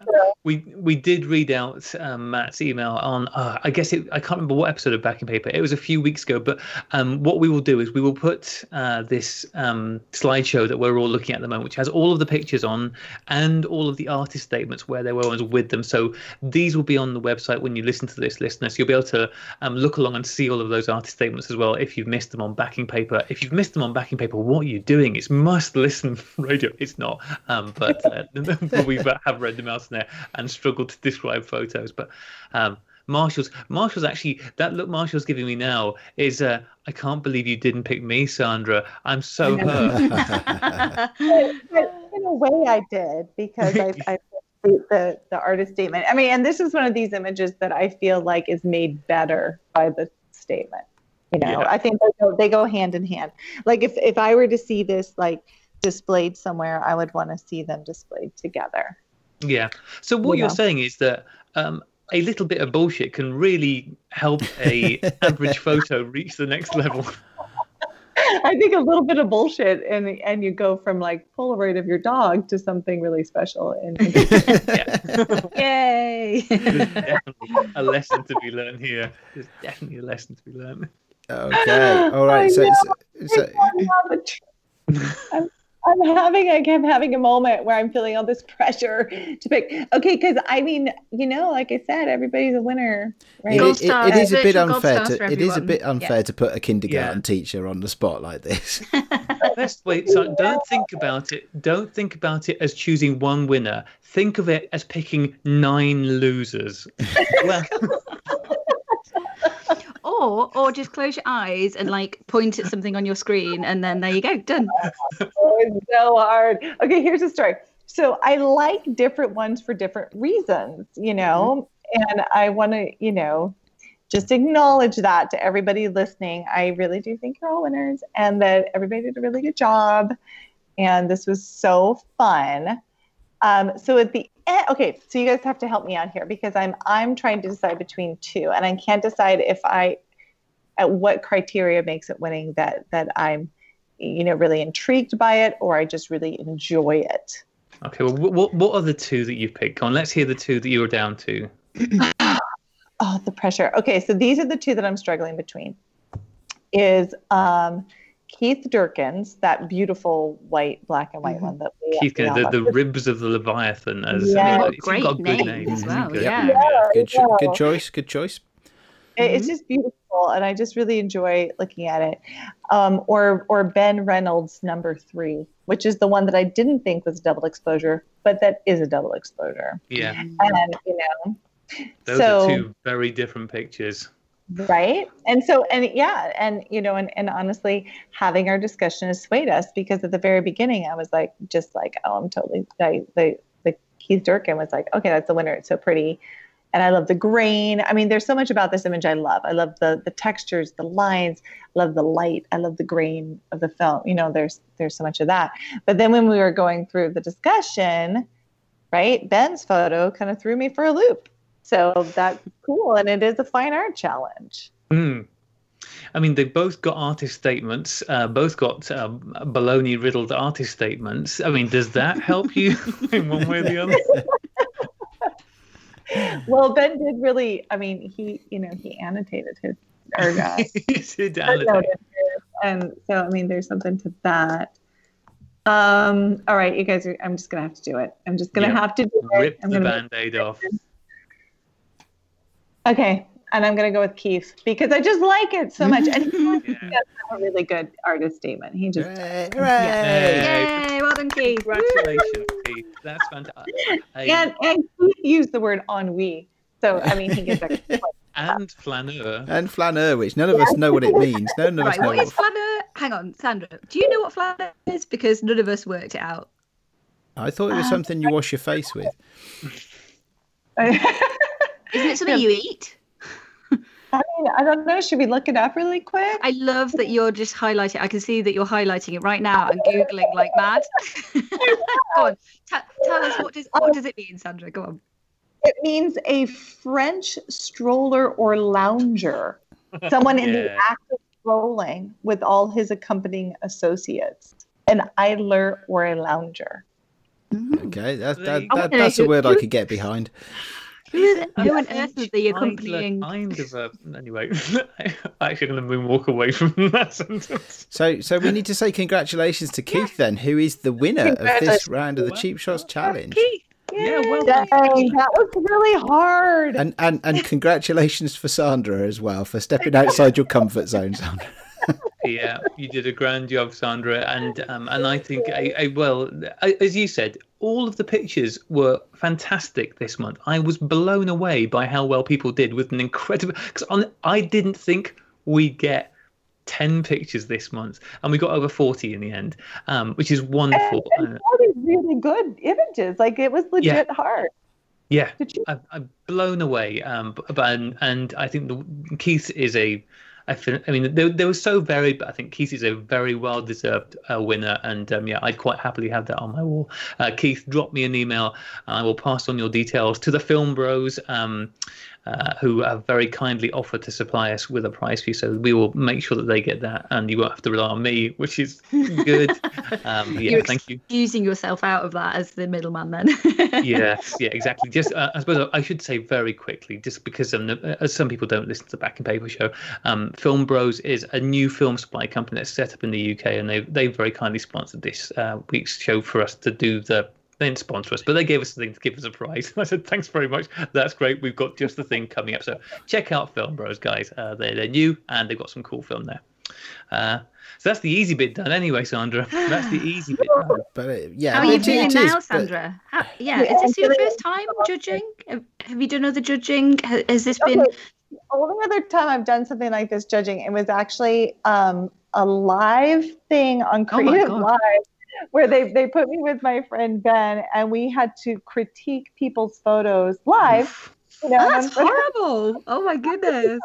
we we did read out um, Matt's email on uh, I guess it, I can't remember what episode of Backing Paper. It was a few weeks ago but um, what we will do is we will put uh, this um, slideshow that we're all looking at the moment which has all of the pictures on and all of the artist statements where there were ones with them. So these will be on the website when you listen to this listeners. You'll be able to um, look along and see all of those artist statements as well if you've missed them on Backing Paper. If you've missed them on Backing Paper what are you doing? It's must listen radio. It's not um, but uh, but we have read them out in there and struggled to describe photos. But um, Marshall's Marshall's actually that look Marshall's giving me now is uh, I can't believe you didn't pick me, Sandra. I'm so hurt. In a way, I did because I, I the, the the artist statement. I mean, and this is one of these images that I feel like is made better by the statement. You know, Yeah. I think they go, they go hand in hand. Like if if I were to see this like displayed somewhere, I would want to see them displayed together. yeah. So what You you're know. saying is that um, a little bit of bullshit can really help a average photo reach the next level. I think a little bit of bullshit, and and you go from like Polaroid of your dog to something really special. And Yeah. Yay! Definitely a lesson to be learned here. There's definitely a lesson to be learned. Okay. All right. So, so, so I'm, I'm having, I kept having a moment where I'm feeling all this pressure to pick. Okay, because I mean, you know, like I said, everybody's a winner, right? it, Gold it- it is a bit unfair. To, it is a bit unfair Yeah. to put a kindergarten Yeah. teacher on the spot like this. Let's wait. So don't think about it. Don't think about it as choosing one winner. Think of it as picking nine losers. well, or or just close your eyes and like point at something on your screen, and then there you go, done. Oh, it's so hard. Okay, here's a story. So I like different ones for different reasons, you know, and I want to, you know, just acknowledge that to everybody listening. I really do think you're all winners and that everybody did a really good job. And this was so fun. Um, so at the end, okay, so you guys have to help me out here because I'm I'm trying to decide between two, and I can't decide if I at what criteria makes it winning that that I'm you know really intrigued by it or I just really enjoy it. okay. Well, what what are the two that you've picked? Come on, let's hear the two that you were down to. Oh, the pressure. Okay, so these are the two that I'm struggling between. Is um, Keith Durkins, that beautiful white, black and white Mhm. one that we Keith, we the, the ribs of the Leviathan. As Yeah. I mean, like, it's great got a good name name. as well, good. yeah. Yeah, Good, yeah. good choice. Good choice. It- It's just beautiful, and I just really enjoy looking at it. Um, or or Ben Reynolds number three, which is the one that I didn't think was double exposure, but that is a double exposure. Yeah, And you know, those so are two very different pictures. right, and so and yeah, and you know, and and honestly, having our discussion has swayed us because at the very beginning, I was like, just like, oh, I'm totally like the the Keith Durkin was like, okay, that's the winner. It's so pretty. And I love the grain. I mean, there's so much about this image I love. I love the the textures, the lines. I love the light. I love the grain of the film. You know, there's there's so much of that. But then when we were going through the discussion, right, Ben's photo kind of threw me for a loop. So that's cool, and it is a fine art challenge. Mm. I mean, they both got artist statements. Uh, both got um, baloney riddled artist statements. I mean, does that help you in one way or the other? Well, Ben did really. I mean, he you know he annotated his or uh, Sit down. and so I mean, there's something to that. Um. All right, you guys. Are, I'm just gonna have to do it. I'm just gonna Yeah. have to do it. Rip I'm the band-aid off. Okay, and I'm gonna go with Keith because I just like it so much, and he Yeah. has a really good artist statement. He just Hooray! Yay. Yay, well done, Keith. Congratulations, Keith. That's fantastic. and and Keith used the word ennui, so I mean he gets extra points. and flaneur. And flaneur, which none of us know what it means. None of us Right, know. what is flaneur? Hang on, Sandra. Do you know what flaneur is? Because none of us worked it out. I thought it was ah. something you wash your face with. Isn't it something you eat? I mean, I don't know. Should we look it up really quick? I love that you're just highlighting. I can see that you're highlighting it right now and googling like mad. Go on, t- tell us what does what does it mean, Sandra? Go on. It means a French stroller or lounger, someone in the act of strolling with all his accompanying associates. An idler or a lounger. Okay, that, that, that, that's a word I could get behind. Who, who on earth is the idler accompanying? Kind of a. Anyway, I'm actually going to walk away from that sentence. So, so we need to say congratulations to Keith then, who is the winner of this round of the Cheap Shots. Challenge. Keith. Yeah, well Dang, that was really hard. And, and and congratulations for Sandra as well for stepping outside your comfort zone, Sandra. Yeah, you did a grand job, Sandra, and um, and I think, I, I, well, I, as you said, all of the pictures were fantastic this month. I was blown away by how well people did with an incredible. Because I didn't think we'd get ten pictures this month, and we got over forty in the end, um, which is wonderful. and, and all these really good images. Like it was legit hard. yeah, you? I'm, I'm blown away. Um, but and, and I think the Keith is a. I, fin- I mean, they, they were so varied, but I think Keith is a very well deserved uh, winner. And um, yeah, I'd quite happily have that on my wall. Uh, Keith, drop me an email. And I will pass on your details to the Film Bros, um, uh, who have very kindly offered to supply us with a prize fee. So we will make sure that they get that, and you won't have to rely on me, which is good. Um, yeah, You're thank you. Using yourself out of that as the middleman, then. yes, yeah, exactly. Just, uh, I suppose I should say very quickly, just because um, uh, some people don't listen to the Backing Paper show. Um, film Bros is a new film supply company that's set up in the UK, and they they very kindly sponsored this uh, week's show for us to do the. They didn't sponsor us, but they gave us something to give us a prize. I said, "Thanks very much. That's great. We've got just the thing coming up. So check out Film Bros, guys. Uh, they're they're new and they've got some cool film there. Uh, so that's the easy bit done, anyway, Sandra. That's the easy bit done. But uh, yeah, How are you it- feeling it now, is, but- Sandra? How, yeah, Yeah, is this your first time judging? Have, have you done other judging? Has this been? Okay. The only other time I've done something like this judging, it was actually um, a live thing on Oh Creative God. Live where they, they put me with my friend Ben and we had to critique people's photos live. You know, Oh, that's horrible! Oh my goodness!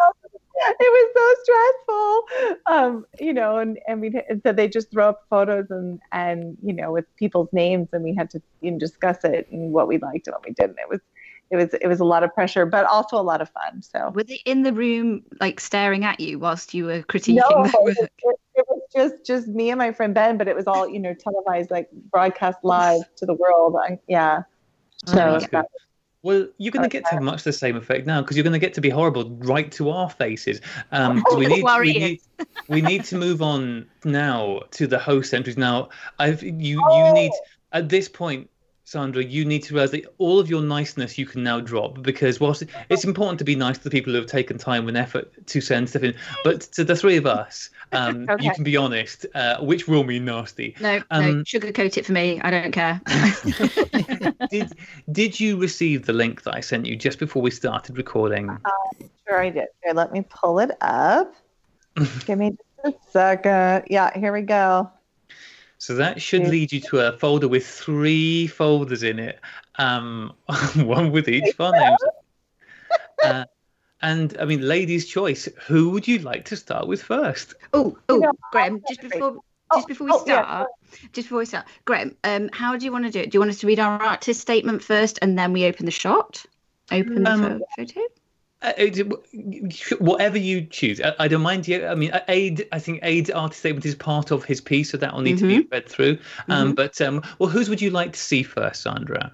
it was so stressful um you know and and we and so they just throw up photos and and you know with people's names and we had to you know, discuss it and what we liked and what we didn't it was it was it was a lot of pressure but also a lot of fun so Were they in the room, like staring at you whilst you were critiquing no their it, was- work? it, it was just just me and my friend ben but it was all you know televised like broadcast live to the world I, yeah Oh, so that's good. Well, you're going to get to have much the same effect now because you're going to get to be horrible right to our faces. Um, so we need, we need, we need to move on now to the host entries. Now, I've you you need at this point Sandra, you need to realize that all of your niceness you can now drop because whilst it's important to be nice to the people who have taken time and effort to send stuff in, but to the three of us, um, okay. you can be honest, uh, which will mean nasty. No, um, no, sugarcoat it for me. I don't care. did Did you receive the link that I sent you just before we started recording? Uh, sure, I did. Here, let me pull it up. Give me just a second. Yeah, here we go. So that should lead you to a folder with three folders in it, um, one with each file names. Uh, and I mean, ladies' choice. Who would you like to start with first? Oh, oh, Graeme. Just before, just before we oh, start, oh, yeah. just before we start, Graeme. Um, how do you want to do it? Do you want us to read our artist statement first, and then we open the shot? Open um, the photo. Uh, whatever you choose, I, I, don't mind. you. I mean, uh, Ade. I think Ade's artist statement is part of his piece, so that will need mm-hmm. to be mm-hmm. read through. Um, mm-hmm. But um, well, whose would you like to see first, Sandra?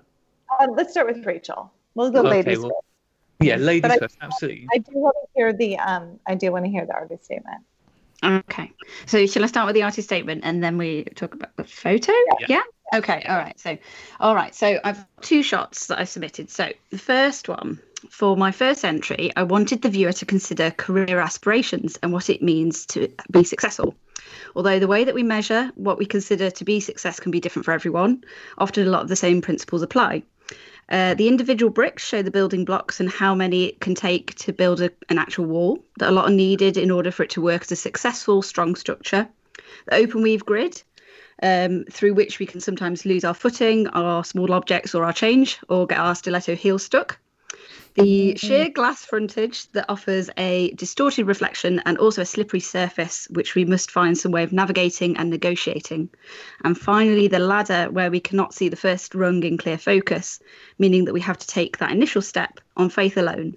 Uh, let's start with Rachel. We'll go okay, ladies well, first. Yeah, ladies but first. I, absolutely. I do want to hear the. Um, I do want to hear the artist statement. Okay. So shall I start with the artist statement and then we talk about the photo? Yeah. yeah? Okay. All right. So, all right. So I've two shots that I submitted. So the first one for my first entry, I wanted the viewer to consider career aspirations and what it means to be successful. Although the way that we measure what we consider to be success can be different for everyone, often a lot of the same principles apply. Uh, the individual bricks show the building blocks and how many it can take to build a, an actual wall, that a lot are needed in order for it to work as a successful, strong structure. The open weave grid, um, through which we can sometimes lose our footing, our small objects, or our change, or get our stiletto heel stuck. The mm-hmm. sheer glass frontage that offers a distorted reflection and also a slippery surface, which we must find some way of navigating and negotiating. And finally, the ladder where we cannot see the first rung in clear focus, meaning that we have to take that initial step on faith alone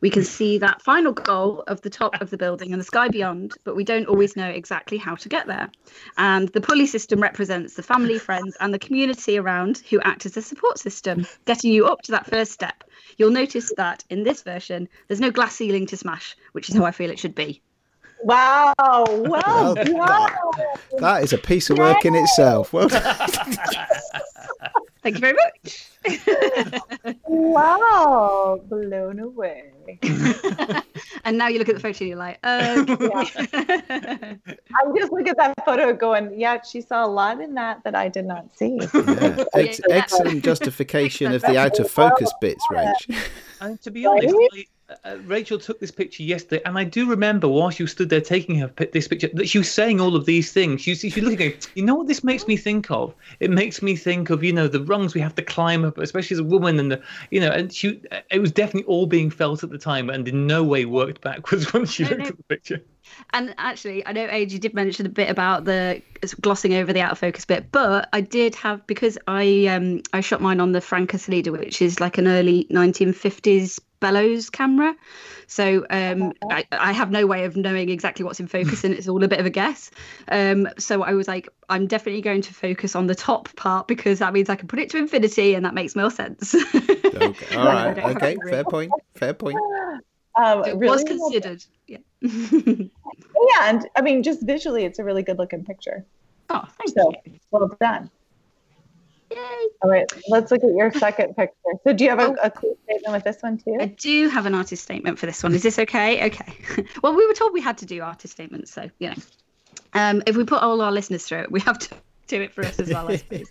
we can hmm. see that final goal of the top of the building and the sky beyond, but we don't always know exactly how to get there. And the pulley system represents the family, friends, and the community around who act as a support system, getting you up to that first step. You'll notice that in this version, there's no glass ceiling to smash, which is how I feel it should be. Wow! Well, well That is a piece of work in itself. Well Thank you very much. wow, blown away. and now you look at the photo and you're like, oh. Yeah. I'm just look at that photo going, yeah, she saw a lot in that that I did not see. Yeah. Ex- excellent justification of the out of focus bits, Rach. And to be honest, uh, Rachel took this picture yesterday, and I do remember while she stood there taking her this picture that she was saying all of these things. She was, she was looking, you know what this makes me think of? It makes me think of you know the rungs we have to climb up, especially as a woman, and the you know, and she it was definitely all being felt at the time, and in no way worked backwards when she looked at the picture. And actually, I know Ade, you did mention a bit about the glossing over the out of focus bit, but I did have because I um I shot mine on the Franka Solida, which is like an early 1950s bellows camera. So um, I, I, have no way of knowing exactly what's in focus, and it's all a bit of a guess. Um, so I was like, I'm definitely going to focus on the top part because that means I can put it to infinity, and that makes more sense. okay. All right. Okay. Fair point. Fair point. Um, it really was considered. Yeah. yeah, and I mean, just visually, it's a really good looking picture. Oh, thank so, you. Well done. Yay. All right, let's look at your second picture. So, do you have a, a cool statement with this one too? I do have an artist statement for this one. Is this okay? Okay. well, we were told we had to do artist statements, so you know, um, if we put all our listeners through it, we have to do it for us as well, I suppose.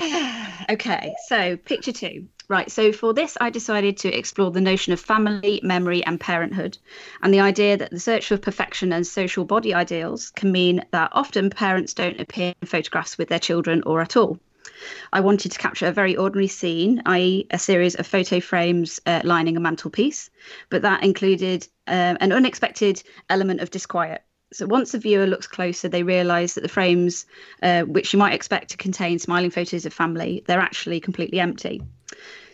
okay, so picture two. Right, so for this, I decided to explore the notion of family, memory, and parenthood, and the idea that the search for perfection and social body ideals can mean that often parents don't appear in photographs with their children or at all. I wanted to capture a very ordinary scene, i.e., a series of photo frames uh, lining a mantelpiece, but that included uh, an unexpected element of disquiet. So once the viewer looks closer, they realise that the frames, uh, which you might expect to contain smiling photos of family, they're actually completely empty.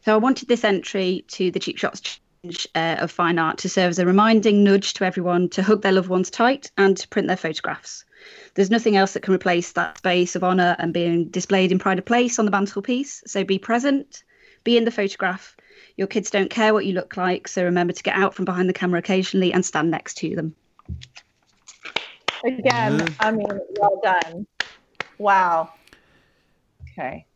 So I wanted this entry to the Cheap Shots Challenge uh, of Fine Art to serve as a reminding nudge to everyone to hug their loved ones tight and to print their photographs. There's nothing else that can replace that space of honour and being displayed in pride of place on the mantelpiece. So be present, be in the photograph. Your kids don't care what you look like, so remember to get out from behind the camera occasionally and stand next to them. Again, I mean, well done. Wow. Okay.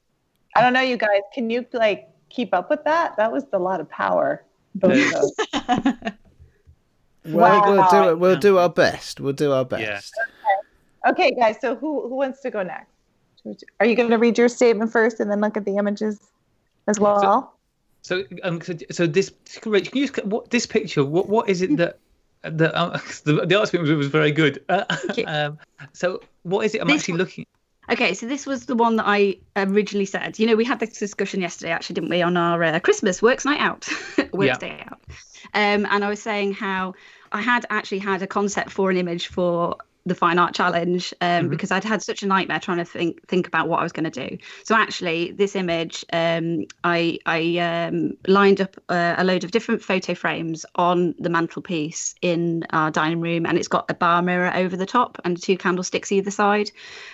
I don't know, you guys. Can you like keep up with that? That was a lot of power. Both of those. Well, we'll do it. We'll do our best. We'll do our best. Okay, guys. So who who wants to go next? Are you going to read your statement first and then look at the images as well? So, um, so, so this, Rach, can you just what this picture? What, what is it that that um, the the art statement was very good. Uh, um, so, what is it? I'm This actually looking. Okay, so this was the one that I originally said. You know, we had this discussion yesterday, actually, didn't we, on our uh, Christmas works night out, works Yeah. day out. Um, and I was saying how I had actually had a concept for an image for the fine art challenge um, Mhm. because I'd had such a nightmare trying to think think about what I was going to do. So actually, this image, um, I I um, lined up uh, a load of different photo frames on the mantelpiece in our dining room, and it's got a bar mirror over the top and two candlesticks either side.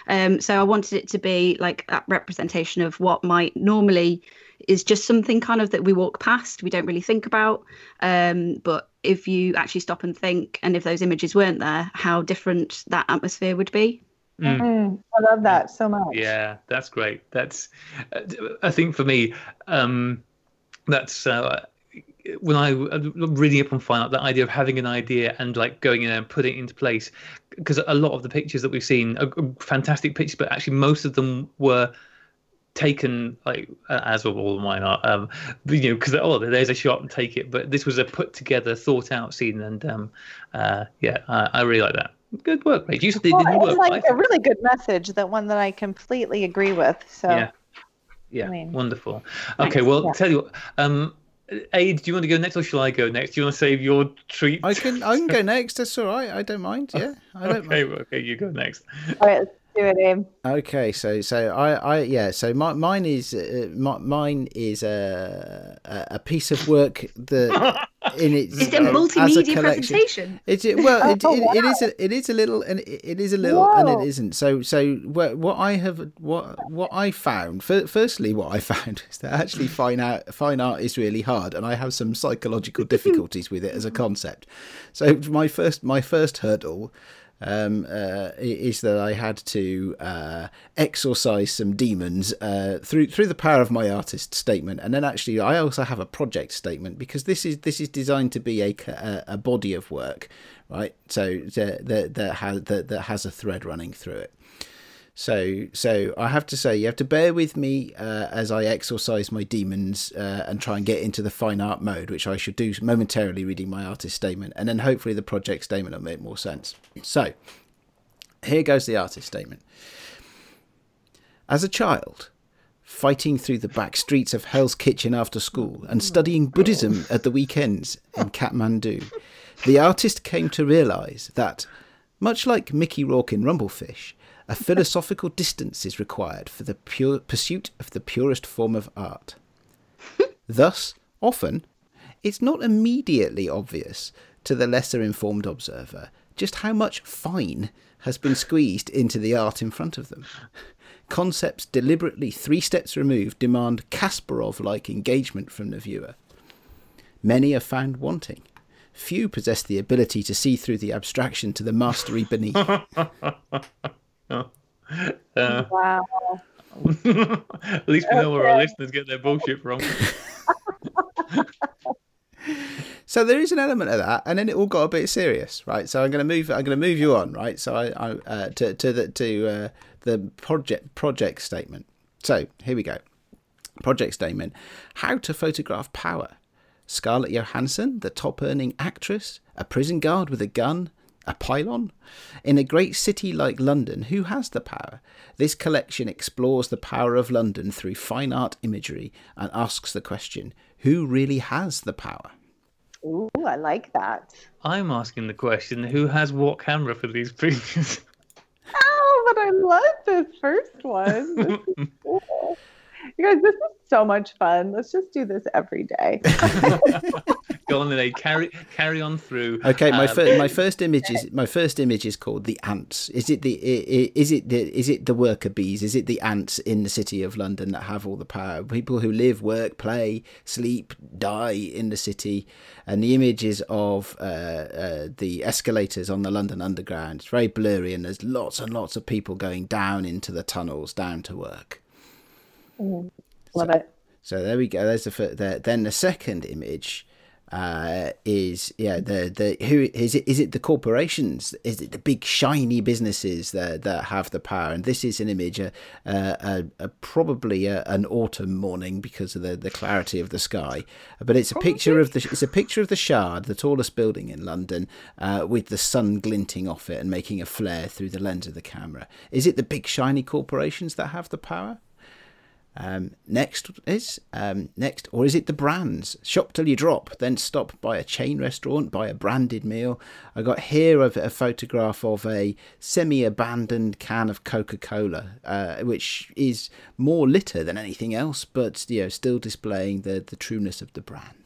Um, so I wanted it to be like that representation of what might normally is just something kind of that we walk past, we don't really think about. Um, but if you actually stop and think, and if those images weren't there, how different that atmosphere would be. Mm. Mm, I love that so much. Yeah, that's great. That's, uh, I think for me, um, that's uh, when I I'm reading up on fine art, that idea of having an idea and like going in and putting it into place. Because a lot of the pictures that we've seen are are fantastic pictures, but actually most of them were taken like uh, as of all of mine are um you know because oh there's a shot and take it but this was a put together thought out scene and um uh yeah i, I really like that good work mate you said they Well, didn't it's work like a really good message, that one that I completely agree with. So yeah yeah I mean- wonderful Thanks. okay well Yeah. tell you what um Ade do you want to go next or shall i go next do you want to save your treat I can. I can go next. That's all right. I don't mind. Yeah, I don't. okay Mind. okay you go next all right, let's do it, Ade. Okay, so so I I yeah. So my, mine is uh, my, mine is a a a piece of work that in its Is it a um, multimedia collection- presentation? It's it, well, it, Oh, it, it is a, it is a little and it, it is a little and it isn't. So so what, what I have what what I found fir- firstly what I found is that actually fine art fine art is really hard and I have some psychological difficulties with it as a concept. So my first my first hurdle um, uh, is that I had to uh, exorcise some demons uh, through through the power of my artist statement, and then actually I also have a project statement because this is this is designed to be a a, body of work, right? So that that that has that, that has a thread running through it. So, so I have to say, you have to bear with me uh, as I exorcise my demons uh, and try and get into the fine art mode, which I should do momentarily, reading my artist statement, and then hopefully the project statement will make more sense. So, here goes the artist statement. As a child, fighting through the back streets of Hell's Kitchen after school and studying Buddhism at the weekends in Kathmandu, the artist came to realise that, much like Mickey Rourke in Rumblefish, a philosophical distance is required for the pure pursuit of the purest form of art. Thus, often, it's not immediately obvious to the lesser informed observer just how much fine has been squeezed into the art in front of them. Concepts deliberately three steps removed demand Kasparov like engagement from the viewer. Many are found wanting. Few possess the ability to see through the abstraction to the mastery beneath. uh, Wow. at least we know where our listeners get their bullshit from So there is an element of that, and then it all got a bit serious, right? So I'm going to move. I'm going to move you on, right? So I, I uh, to to the to uh, the project project statement. So here we go. Project statement: How to photograph power. Scarlett Johansson, the top earning actress, a prison guard with a gun, a pylon? In a great city like London, who has the power? This collection explores the power of London through fine art imagery and asks the question who really has the power? Ooh, I like that. i'm asking the question who has what camera for these pictures Oh, but I love this first one. This is cool. You guys, this is so much fun. Let's just do this every day. Go on, then. Carry carry on through. Okay, my Um, first my first image is my first image is called the ants. Is it the i- i- is it the is it the worker bees? Is it the ants in the city of London that have all the power? People who live, work, play, sleep, die in the city, and the image is of uh, uh, the escalators on the London Underground. It's very blurry, and there's lots and lots of people going down into the tunnels down to work. Love it. So there we go. There's the the then the second image uh, is yeah the the who is it is it the corporations? Is it the big shiny businesses that that have the power? And this is an image uh, uh, uh, uh, probably uh, an autumn morning because of the the clarity of the sky. But it's a picture of the it's a picture of the Shard the tallest building in London uh, with the sun glinting off it and making a flare through the lens of the camera. Is it the big shiny corporations that have the power um, next is um, next, or is it the brands? Shop till you drop, then stop by a chain restaurant, buy a branded meal. I got here a, a photograph of a semi-abandoned can of Coca-Cola, uh, which is more litter than anything else, but you know, still displaying the the trueness of the brand.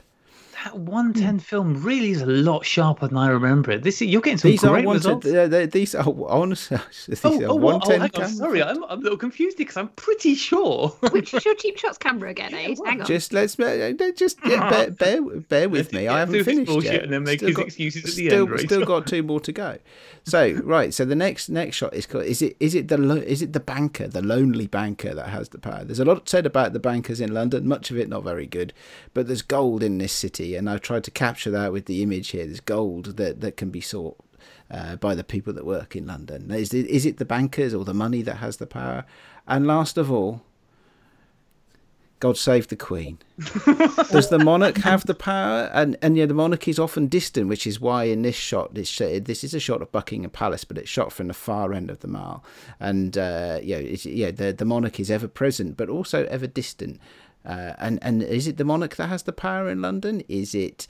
That 110 film really is a lot sharper than I remember it. This you're getting some These are great wanted. results. Uh, they- these are honestly. These Oh, are oh, what? oh, 110 hang sorry, I'm, I'm a little confused because I'm pretty sure. Which is your cheap shots camera again, Ade? Hang on. Just let's uh, just yeah, bear, bear bear with me. I haven't finished yet. and then make Still his got- excuses at the still, end, Rachel. Still got two more to go. So right, so the next next shot is called, is it is it the lo- is it the banker, the lonely banker that has the power? There's a lot said about the bankers in London, much of it not very good, but there's gold in this city, and I've tried to capture that with the image here. There's gold that that can be sought. Uh, by the people that work in London, is it, is it the bankers or the money that has the power? And last of all, God save the Queen. Does the monarch have the power? And and yeah, the monarch is often distant, which is why in this shot, this this is a shot of Buckingham Palace, but it's shot from the far end of the Mall. And uh, yeah, yeah, the the monarch is ever present, but also ever distant. Uh, and and is it the monarch that has the power in London? Is it?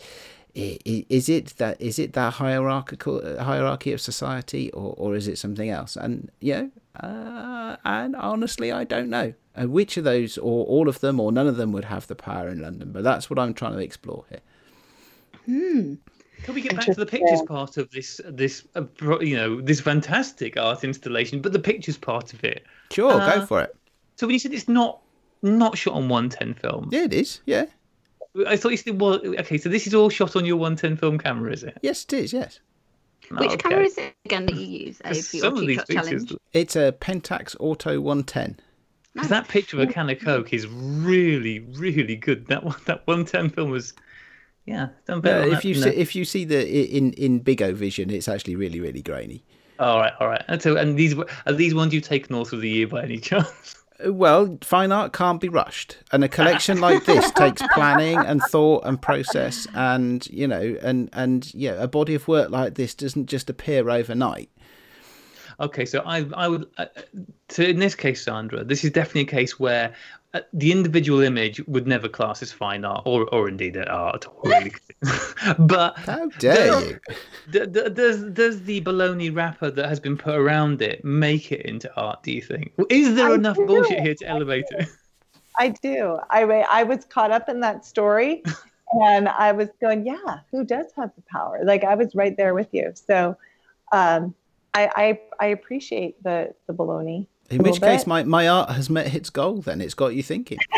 Is it that is it that hierarchical uh, hierarchy of society, or, or is it something else? And know, uh, and honestly, I don't know uh, which of those, or all of them, or none of them would have the power in London. But that's what I'm trying to explore here. Can we get back to the pictures part of this? This uh, you know this fantastic art installation, but the pictures part of it. Sure, Uh, go for it. So when you said it's not not shot on 110 film, Yeah, it is. Yeah, I thought you said well, okay. So this is all shot on your 110 film camera, is it? yes, it is. Yes, Which Oh, camera is it again that you use, Ade, for your Some of these pictures, challenge? it's a Pentax Auto 110. Because that picture of a can of Coke is really, really good. That one, that 110 film was, yeah, done better. If that you see, that. if you see the in in Big O Vision, it's actually really really grainy. all right, all right. And so, and these are these ones you've taken all through the year by any chance? Uh, Well, fine art can't be rushed, and a collection like this takes planning and thought and process, and you know, and and yeah, a body of work like this doesn't just appear overnight. Okay, so I, I would, uh, so in this case, Sandra, this is definitely a case where uh, the individual image would never class as fine art, or, or indeed at art at all. Really. but How dare you? d- d- does does the baloney wrapper that has been put around it make it into art? Do you think? Is there I enough do. bullshit here to elevate it? I do. I I was caught up in that story, and I was going, yeah, who does have the power? Like I was right there with you. So, um, I I, I appreciate the the baloney. In which little case, bit. my, my art has met its goal. Then it's got you thinking.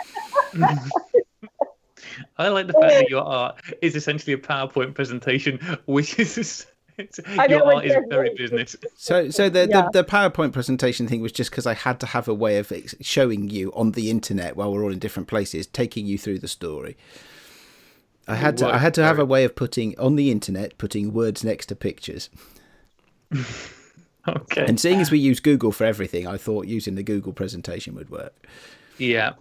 I like the fact that your art is essentially a PowerPoint presentation, which is it's, your art is very business. So, so the, Yeah. the the PowerPoint presentation thing was just because I had to have a way of showing you on the internet while we're all in different places, taking you through the story. I had to I had to have a way of putting on the internet, putting words next to pictures. Okay. And seeing as we use Google for everything, I thought using the Google presentation would work. Yeah.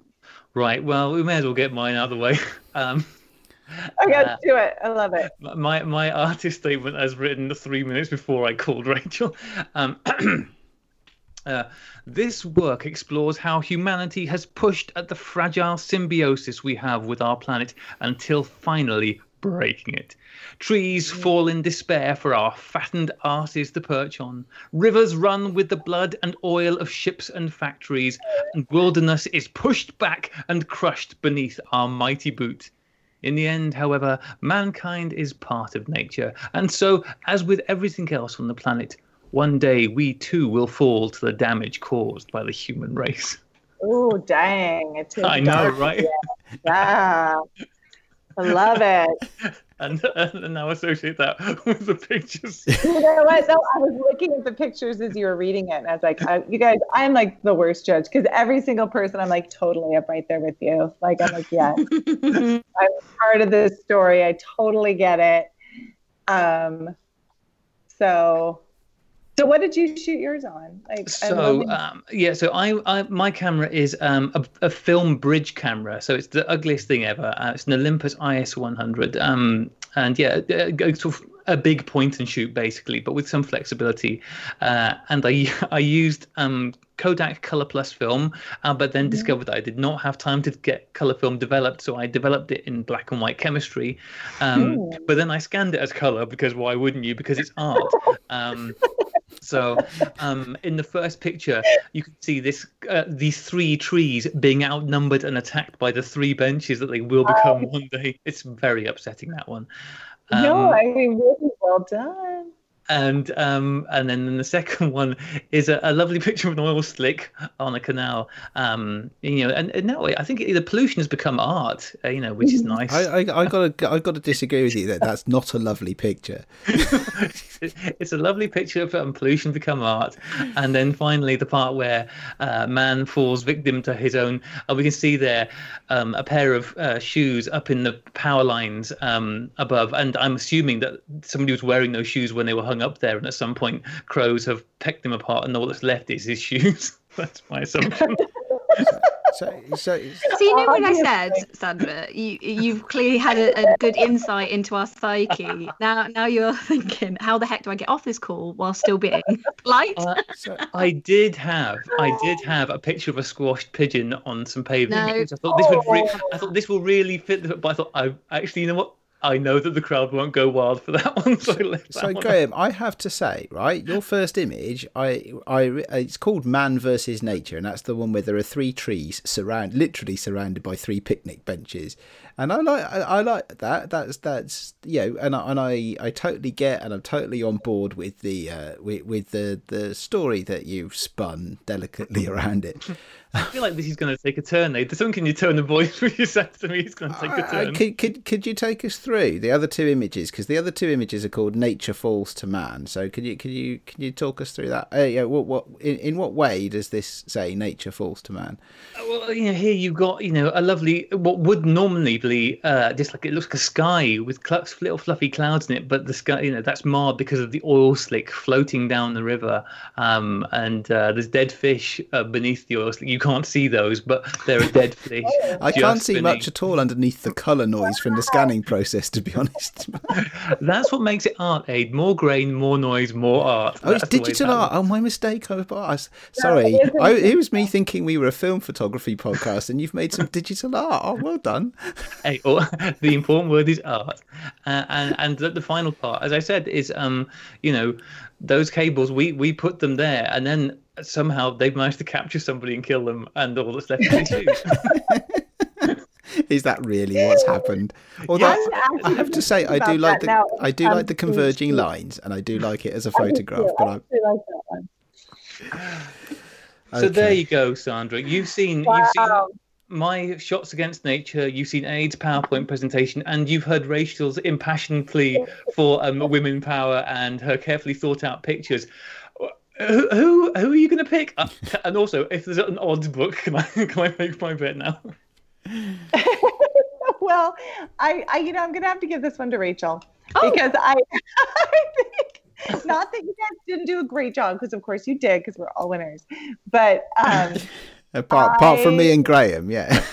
Right. Well, we may as well get mine out of the way. Um, I got Uh, to do it. I love it. my my artist statement as written three minutes before I called Rachel. Um, uh, this work explores how humanity has pushed at the fragile symbiosis we have with our planet until finally breaking it. Trees mm. fall in despair for our fattened asses to perch on. Rivers run with the blood and oil of ships and factories, and wilderness is pushed back and crushed beneath our mighty boot. In the end, however, mankind is part of nature, and so, as with everything else on the planet, one day we too will fall to the damage caused by the human race. Oh, dang. It's I know, right? Yeah. I love it. and, and now associate that with the pictures. You know what? No, I was looking at the pictures as you were reading it, and I was like, I, "You guys, I'm like the worst judge because every single person, I'm like totally up right there with you. Like, I'm like, yes, I'm part of this story. I totally get it. Um, so so what did you shoot yours on? Like so um, yeah, so I, I my camera is um, a, a, film bridge camera, so it's the ugliest thing ever. Uh, it's an Olympus IS 100, um, and yeah, it's sort of a big point and shoot basically, but with some flexibility. Uh, and I I used um, Kodak Color Plus film, uh, but then mm-hmm. discovered that I did not have time to get color film developed, so I developed it in black and white chemistry. Um, but then I scanned it as color because why wouldn't you? Because it's art. Um, so, um, in the first picture, you can see this uh, these three trees being outnumbered and attacked by the three benches that they will become one day. It's very upsetting that one. Um, no, I mean really well done and um, and then the second one is a, a, lovely picture of an oil slick on a canal. Um, you know, and, and no, I think the pollution has become art. Uh, you know, which is nice. I, I, I gotta I gotta disagree with you that that's not a lovely picture. it's a lovely picture of um, pollution become art, and then finally the part where uh, man falls victim to his own. Uh, we can see there um, a pair of uh, shoes up in the power lines um, above, and I'm assuming that somebody was wearing those shoes when they were hung hung up there, and at some point crows have pecked them apart, and all that's left is his shoes. that's my assumption. so, so, so you know when I said, Sandra, you you've clearly had a, a, good insight into our psyche. Now, now you're thinking, how the heck do I get off this call while still being polite? Uh, so I did have, I did have a picture of a squashed pigeon on some pavement. No. I thought this would, re- I thought this will really fit. The, but I thought, I actually, you know what? I know that the crowd won't go wild for that one. So, I so Graeme, I have to say, right, your first image, I, I, it's called Man versus Nature, and that's the one where there are three trees surround, literally surrounded by three picnic benches, and I like, I, I like that. That's that's you know, and I, and I, I totally get, and I'm totally on board with the, uh, with, with the the story that you've spun delicately around it. I feel like this is going to take a turn. Though. Someone, can you turn the voice for you said to me? It's going to take a turn. could, could, could you take us through the other two images? Because the other two images are called "Nature Falls to Man." So, could you, could you, can you talk us through that? Uh, yeah, what, what, in, in what way does this say "Nature Falls to Man"? Uh, well, you know, here you've got you know a lovely what would normally be uh, just like it looks like a sky with little fluffy clouds in it, but the sky, you know, that's marred because of the oil slick floating down the river, um, and uh, there's dead fish uh, beneath the oil slick. You can't see those, but they're a dead fish. I can't see beneath. much at all underneath the colour noise from the scanning process, to be honest. That's what makes it art, Ade. More grain, more noise, more art. Oh, it's digital art. Oh, my mistake. I was, sorry. I, it was me thinking we were a film photography podcast, and you've made some digital art. Oh, well done. Hey, oh, the important word is art. Uh, and and the, the final part, as I said, is um, you know, those cables we we put them there, and then somehow they've managed to capture somebody and kill them, and all that's left is shoes. is that really what's happened? Although yes, I have to say, I do like the now. I do um, like the converging lines, and I do like it as a photograph. But I, like So there you go, Sandra. You've seen wow. you've seen my shots against nature. You've seen Ade's PowerPoint presentation, and you've heard Rachel's impassioned plea for um, women power and her carefully thought out pictures who who, who are you going to pick? Uh, and also, if there's an odd book, can I can I make my bet now? well, I, I you know I'm going to have to give this one to Rachel oh. because I I think not that you guys didn't do a great job because of course you did because we're all winners, but um, apart I... apart from me and Graeme, yeah.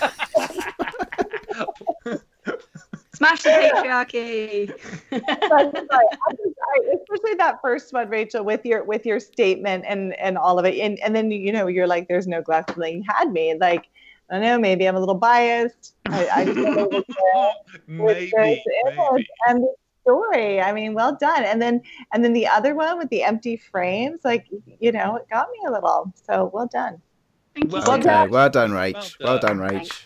Smash the patriarchy. especially that first one, Rachel, with your with your statement and and all of it, and and then you know you're like, "There's no glass ceiling." You had me like, I don't know, maybe I'm a little biased. I, I just thought it was, uh, maybe, was good. maybe. and the story. I mean, well done. And then and then the other one with the empty frames, like you know, it got me a little. So well done. Thank you. Well so Okay, done. well done, Rach. Well Well done, done. Rach.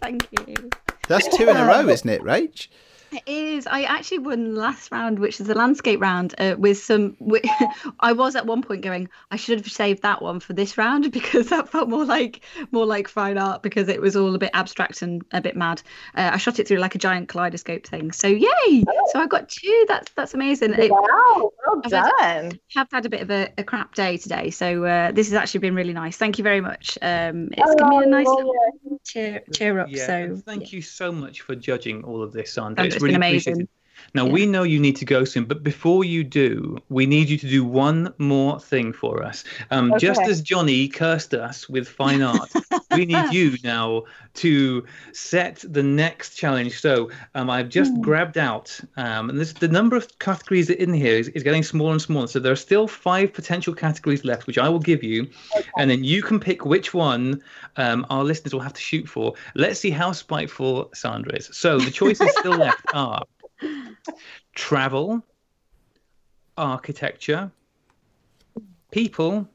Thank you. That's two in a row, isn't it, Rach? It is. I actually won last round, which is the landscape round, uh, with some. wi- I was at one point going, I should have saved that one for this round because that felt more like more like fine art because it was all a bit abstract and a bit mad. Uh, I shot it through like a giant kaleidoscope thing. So yay! So I got two. That's that's amazing. It, Wow, well I've had- done. have had a bit of a, a crap day today, so uh, this has actually been really nice. Thank you very much. Um, gonna be a nice Oh, little cheer, cheer up. Yeah, so and thank you so much for judging all of this, Sandra. It's really been amazing. Now Yeah. we know you need to go soon, but before you do, we need you to do one more thing for us. Um, Just as Johnny cursed us with fine art, we need you now to set the next challenge. So um, I've just Hmm. grabbed out, um, and this, the number of categories in here is, is getting smaller and smaller. So there are still five potential categories left, which I will give you, and then you can pick which one um, our listeners will have to shoot for. Let's see how spiteful Sandra is. So the choices still left are travel, architecture, people,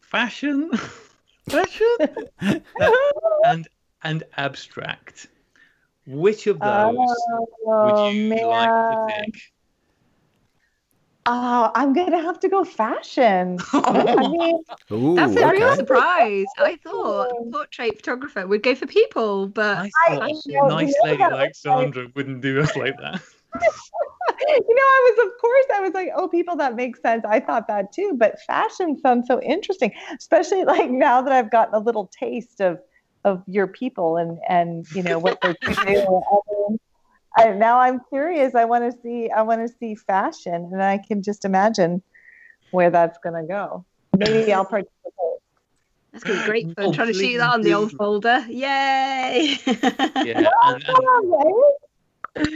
fashion, and and abstract. Which of those Oh, would you man. like to pick? Oh, I'm gonna have to go fashion. I mean, Ooh, that's a real surprise. I thought portrait photographer would go for people, but I I- thought know, nice you know lady that like was like- Sandra wouldn't do us like that. you know, I was, of course, I was like, oh, people, that makes sense. I thought that too. But fashion sounds so interesting, especially like now that I've gotten a little taste of of your people and and you know what they do. I mean, I, now I'm curious. I want to see. I want to see fashion, and I can just imagine where that's gonna go. Maybe I'll participate. that's gonna be great fun. Oh, Trying to please shoot that on the old folder. Yay! Yeah, and, and right?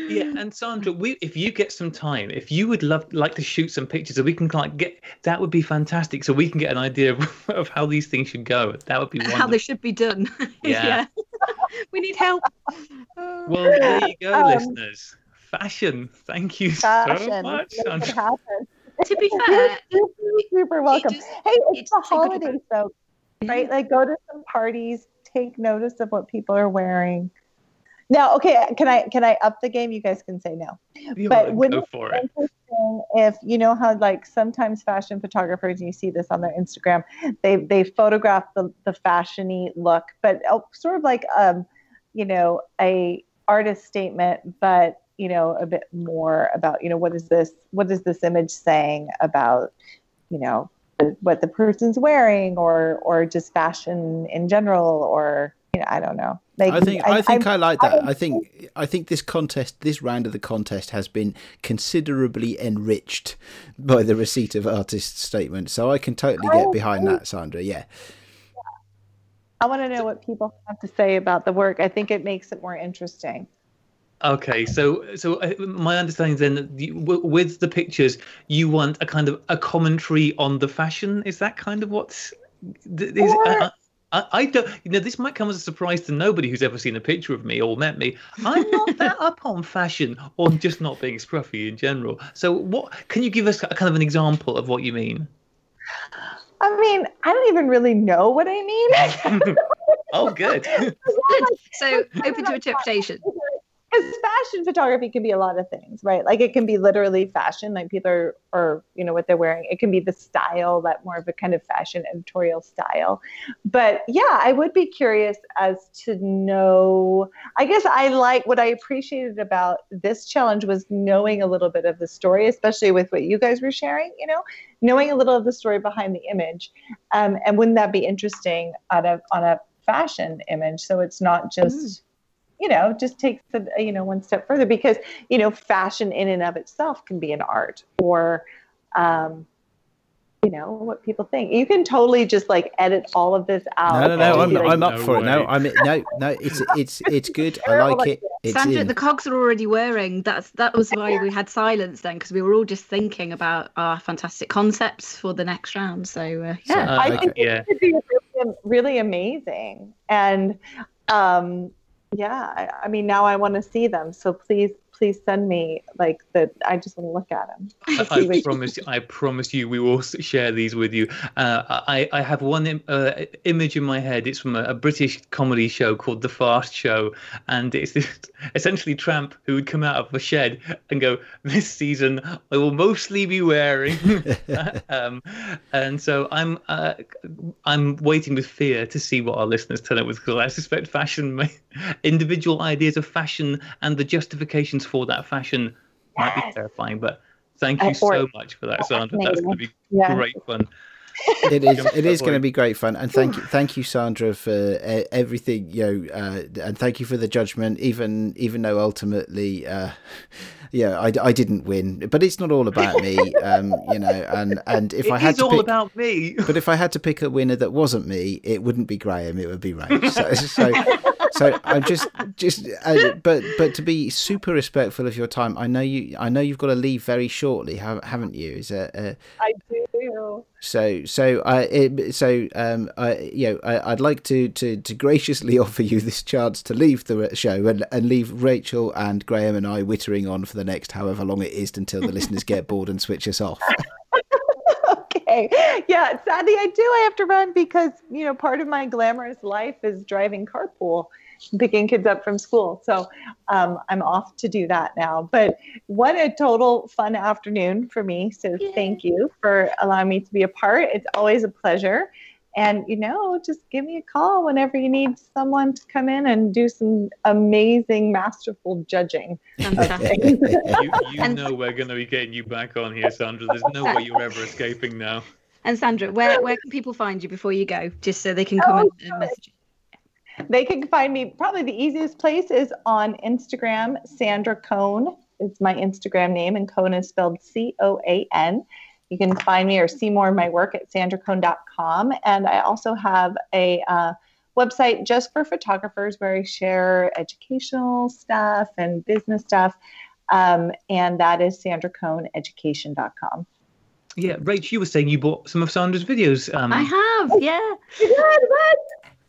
Yeah, and Sandra, we if you get some time, if you would love like to shoot some pictures, so we can like get that would be fantastic. So we can get an idea of, of how these things should go. That would be wonderful. How they should be done. Yeah. we need help. Well, there you go, Um, listeners. Fashion. Thank you so Fashion. much, Sandra. to be fair, super, super welcome. just- hey, it's the just figured holidays, though, right? Like, go to some parties, take notice of what people are wearing. Now, okay, can I can I up the game? You guys can say no. You but wouldn't go for it. If you know how like sometimes fashion photographers, and you see this on their Instagram, they they photograph the the fashiony look, but oh, sort of like um, you know, a artist statement, but you know, a bit more about you know what is this what is this image saying about you know the, what the person's wearing or or just fashion in general or you know I don't know. Like I think I, think I, like that. I'm- I think I think this contest, this round of the contest, has been considerably enriched by the receipt of artists' statements. So I can totally get behind that, Sandra. Yeah. I want to know what people have to say about the work. I think it makes it more interesting. Okay, so so uh, my understanding is then that you, with the pictures, you want a kind of a commentary on the fashion. Is that kind of what's? th- Is, I, I, I don't. You know, this might come as a surprise to nobody who's ever seen a picture of me or met me. I'm not that up on fashion or just not being scruffy in general. So, what can you give us a kind of an example of what you mean? I mean, I don't even really know what I mean. oh, good. Good. So open to interpretation. Because fashion photography can be a lot of things, right? Like it can be literally fashion, like people are, or you know what they're wearing. It can be the style, that more of a kind of fashion editorial style. But yeah, I would be curious as to know. I guess I like what I appreciated about this challenge was knowing a little bit of the story, especially with what you guys were sharing. You know, knowing a little of the story behind the image, um, and wouldn't that be interesting on a on a fashion image? So it's not just you know just takes it you know one step further because you know fashion in and of itself can be an art or um you know what people think you can totally just like edit all of this out No, no, no. I'm, like, I'm up No for it. No. I'm no, no. It's it's it's good. I like it. It's Sandra, in. the cogs are already whirring. That's that was why we had silence then, because we were all just thinking about our fantastic concepts for the next round. So uh, So, yeah, I Okay. think Yeah. it could be really really amazing. And um, yeah, I, I mean, now I want to see them. So please, please send me like the. I just want to look at them. I, I promise. I promise you, we will share these with you. Uh, I I have one Im- uh, image in my head. It's from a, a, British comedy show called The Fast Show, and it's this, essentially Tramp who would come out of a shed and go, "This season, I will mostly be wearing." um, and so I'm uh, I'm waiting with fear to see what our listeners turn up with because I suspect fashion, may, individual ideas of fashion, and the justifications for that fashion might be terrifying, but thank you so much for that, Sandra. That's going to be yeah. great fun. it is it is going to be great fun and thank you thank you sandra for uh, everything you know uh, and thank you for the judgment even even though ultimately uh, yeah I, I didn't win but it's not all about me um, you know and and if it i had to all pick, about me but if i had to pick a winner that wasn't me it wouldn't be graeme it would be ray so, so so I'm just just uh, but but to be super respectful of your time, I know you I know you've got to leave very shortly, haven't you? Is it? Uh, I do. So so I it, so um I you know I, would like to, to to graciously offer you this chance to leave the show and and leave Rachel and Graeme and I wittering on for the next however long it is until the listeners get bored and switch us off. okay. Yeah, sadly I do. I have to run because, you know, part of my glamorous life is driving carpool picking kids up from school. So um, I'm off to do that now. But what a total fun afternoon for me. So Yay. thank you for allowing me to be a part. It's always a pleasure. And, you know, just give me a call whenever you need someone to come in and do some amazing, masterful judging. you, you know we're going to be getting you back on here, Sandra. There's no way you're ever escaping now. And Sandra, where, where can people find you before you go? Just so they can come oh, and message you. They can find me probably the easiest place is on Instagram. Sandra Coan is my Instagram name, and Coan is spelled C O A N. You can find me or see more of my work at sandracoan.com. And I also have a uh, website just for photographers where I share educational stuff and business stuff. Um, and that is sandracoaneducation.com. Yeah, Rach, you were saying you bought some of Sandra's videos. Um... I have, yeah.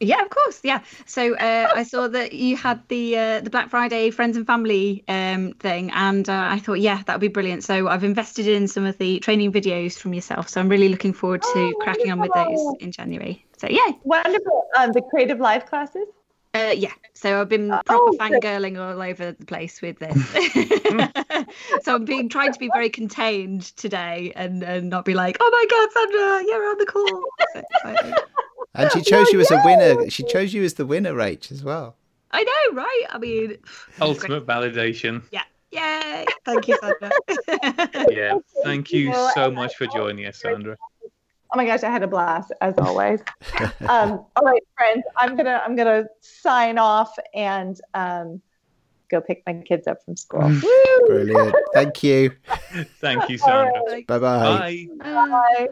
Yeah, of course. Yeah. So uh, I saw that you had the uh, the Black Friday friends and family um, thing, and uh, I thought, yeah, that would be brilliant. So I've invested in some of the training videos from yourself. So I'm really looking forward to oh, cracking on with those in January. So yeah. Wonderful. Um, the creative live classes. Uh, yeah, so I've been proper oh, fangirling all over the place with this. so I'm being trying to be very contained today and, and not be like, oh my god, Sandra, you're on the call. So and she chose you as a winner. She chose you as the winner, Rach, as well. I know, right? I mean, ultimate validation. Yeah. Yay. Thank you, Sandra. yeah. Thank you so much for joining us, Sandra. Oh my gosh, I had a blast as always. um, all right, friends, I'm gonna I'm gonna sign off and um, go pick my kids up from school. Brilliant. Thank you. Thank you, Sandra. Right. Bye-bye. Bye. Bye.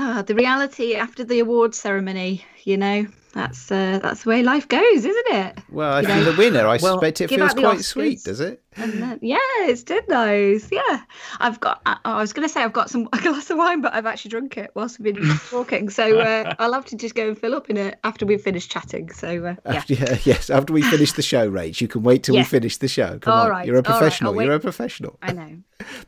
Ah, the reality after the award ceremony, you know, that's uh, that's the way life goes, isn't it? Well, you the winner, I well, suspect it feels quite Oscars, sweet, does it? Then, yeah, it's did those. Yeah, I've got. I, I was going to say I've got some a glass of wine, but I've actually drunk it whilst we've been talking. So uh, I'll have to just go and fill up in it after we've finished chatting. So uh, yeah. After, yeah, yes, after we finish the show, Rach, you can wait till we finish the show. Come All on, right. you're a professional. Right, You're a professional. I know.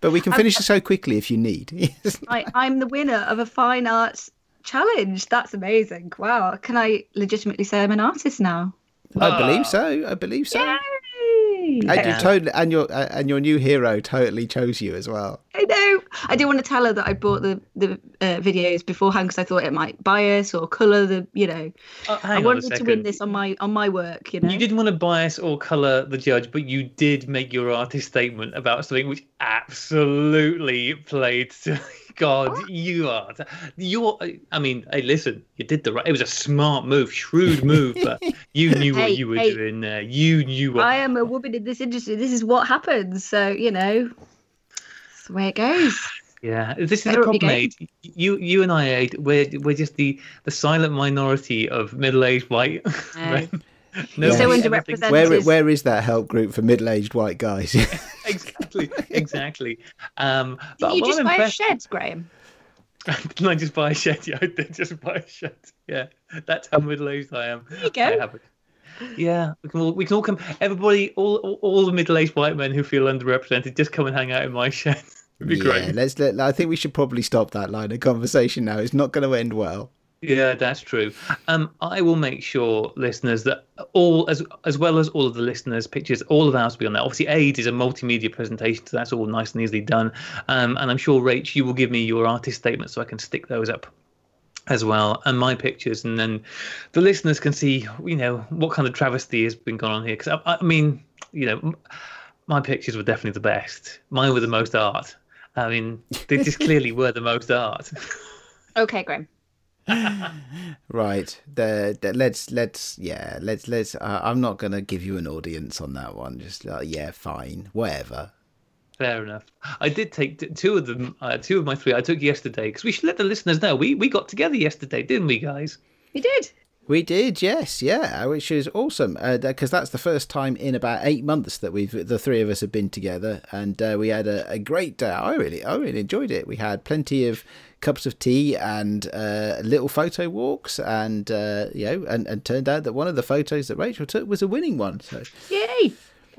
but we can finish it so quickly if you need. I, I'm the winner of a fine arts challenge. That's amazing. Wow. Can I legitimately say I'm an artist now? I believe so. I believe so. Yay! And, yeah. totally, and your uh, and your new hero totally chose you as well. I know. I did want to tell her that I bought the the uh, videos beforehand because I thought it might bias or color the. You know, oh, I wanted to win this on my on my work. You know, you didn't want to bias or color the judge, but you did make your artist statement about something which absolutely played to God, you are. You're. I mean, hey, listen. You did the right. It was a smart move, shrewd move, but you knew hey, what you were hey, doing there. You knew what. I am a woman in this industry. This is what happens. So you know, that's the way it goes. Yeah, this is the problem. You, you and I, eh, we're we're just the the silent minority of middle-aged white. No. No, so underrepresented. Where, where is that help group for middle-aged white guys? exactly, exactly. Um, Did you just buy a shed, Graeme? Didn't I just buy a shed? Yeah, I did just buy a shed. Yeah, that's how middle-aged I am. There you go. I. Yeah, we can all we can all come. Everybody, all all, all the middle-aged white men who feel underrepresented, just come and hang out in my shed. It'd be yeah, great. let's let. I think we should probably stop that line of conversation now. It's not going to end well. Yeah, that's true. Um, I will make sure, listeners, that all as as well as all of the listeners' pictures, all of ours will be on there. Obviously, Ade's is a multimedia presentation, so that's all nice and easily done. Um, and I'm sure, Rach, you will give me your artist statement so I can stick those up as well, and my pictures, and then the listeners can see, you know, what kind of travesty has been going on here. Because I, I mean, you know, my pictures were definitely the best. Mine were the most art. I mean, they just clearly were the most art. Okay, Graeme. Right. The, the- let's let's yeah let's let's. Uh, I'm not going to give you an audience on that one. Just uh, yeah, fine, whatever. Fair enough. I did take t- two of them, uh, two of my three. I took yesterday because we should let the listeners know we we got together yesterday, didn't we, guys? You did. We did, yes, yeah, which is awesome because that's the first time in about eight months that we've the three of us have been together, and uh, we had a, a great day. I really, I really enjoyed it. We had plenty of cups of tea and uh, little photo walks, and uh, you know, and, and turned out that one of the photos that Rachel took was a winning one. So Yay.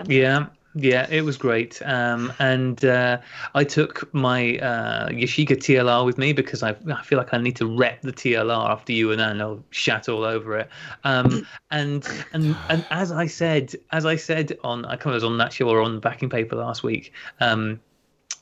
Yeah, yeah, it was great. Um, and uh, I took my uh, Yashica TLR with me because I, I feel like I need to rep the TLR after you and I'll shat all over it. Um, and and and as I said, as I said on I can't remember was on that show or on the backing paper last week. Um,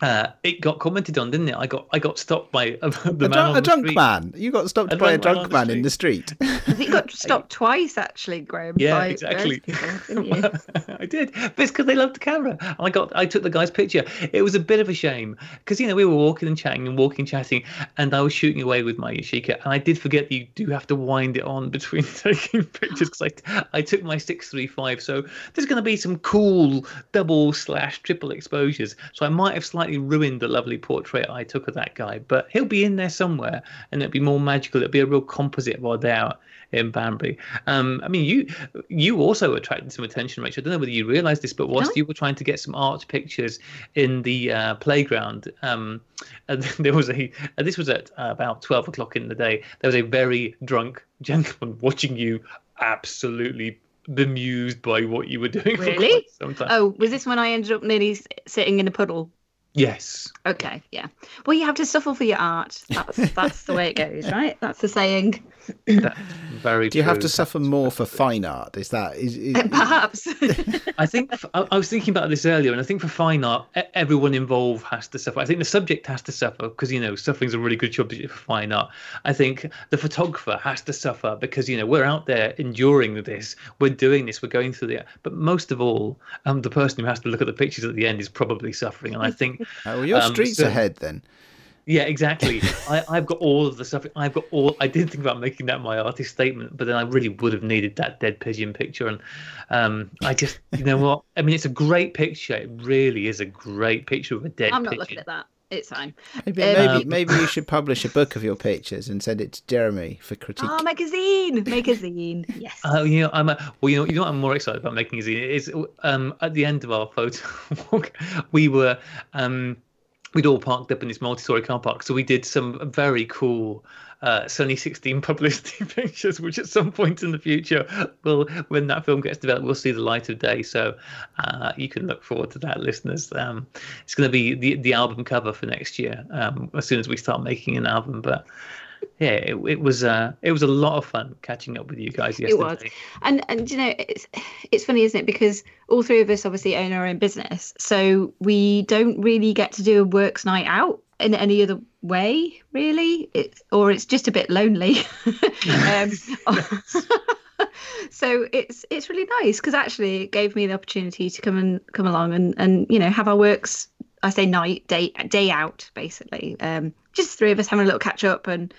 uh, it got commented on, didn't it? I got I got stopped by the a, man drunk, a the drunk street. man, you got stopped A by a drunk man the man in the street. I you got stopped twice, actually, Graeme. Yeah, by exactly. people, didn't you? I did, but it's because they loved the camera. I got, I took the guy's picture. It was a bit of a shame because you know we were walking and chatting and walking, and chatting, and I was shooting away with my Yashica, and I did forget that you do have to wind it on between taking pictures because I, I took my six three five. So there's going to be some cool double slash triple exposures. So I might have slightly ruined the lovely portrait I took of that guy, but he'll be in there somewhere, and it'll be more magical. It'll be a real composite while they're out in Banbury. Um, I mean, you you also attracted some attention, Rachel. I don't know whether you realised this, but whilst No. you were trying to get some art pictures in the uh, playground, um, and there was a and this was at uh, about twelve o'clock in the day. There was a very drunk gentleman watching you, absolutely bemused by what you were doing. Really? quite some time. Oh, was this when I ended up nearly sitting in a puddle? Yes. Okay, yeah. Well, you have to suffer for your art. That's that's the way it goes, right? That's the saying. That's very Do you have to suffer more for fine art? Is that is, is Perhaps. I think I was thinking about this earlier, and I think for fine art, everyone involved has to suffer. I think the subject has to suffer because you know suffering's a really good subject for fine art. I think the photographer has to suffer because you know we're out there enduring this, we're doing this, we're going through the. But most of all, um, the person who has to look at the pictures at the end is probably suffering, and I think oh, well, your Um, streets so- ahead then? Yeah, exactly. I, I've got all of the stuff. I've got all. I did think about making that my artist statement, but then I really would have needed that dead pigeon picture, and um, I just, you know what? I mean, it's a great picture. It really is a great picture of a dead I'm not pigeon. looking at that. It's fine. Maybe Um, maybe, maybe you should publish a book of your pictures and send it to Jeremy for critique. Oh, magazine, magazine. Yes. Oh, you know, I'm a, well, you know, you know, what I'm more excited about making is is um at the end of our photo walk, we were um we'd all parked up in this multi-story car park, so we did some very cool. Uh, Sunny 16 publicity pictures, which at some point in the future, will when that film gets developed, we'll see the light of day. So uh, you can look forward to that, listeners. Um, it's going to be the the album cover for next year um, as soon as we start making an album. But yeah, it, it was uh, it was a lot of fun catching up with you guys yesterday. It was. And and you know, it's it's funny, isn't it? Because all three of us obviously own our own business, so we don't really get to do a works night out in any other way, really. It's or it's just a bit lonely. um, so it's it's really nice because actually it gave me the opportunity to come and come along and and you know have our works. I say night day day out basically. Um, just three of us having a little catch up and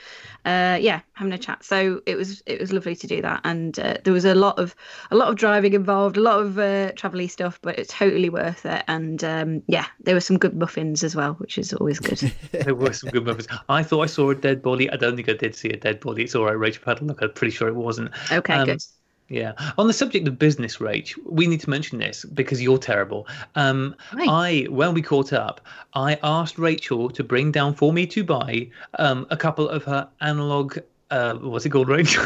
uh, yeah, having a chat. So it was it was lovely to do that, and uh, there was a lot of a lot of driving involved, a lot of uh, travelly stuff, but it's totally worth it. And um, yeah, there were some good muffins as well, which is always good. there were some good muffins. I thought I saw a dead body. I don't think I did see a dead body. It's all right, Rachel. Had a look. I'm pretty sure it wasn't. Okay, Um, good. Yeah. On the subject of business, Rach, we need to mention this because you're terrible. Um, Right. I, when we caught up, I asked Rachel to bring down for me to buy um, a couple of her analog. Uh, what's it called, Rachel?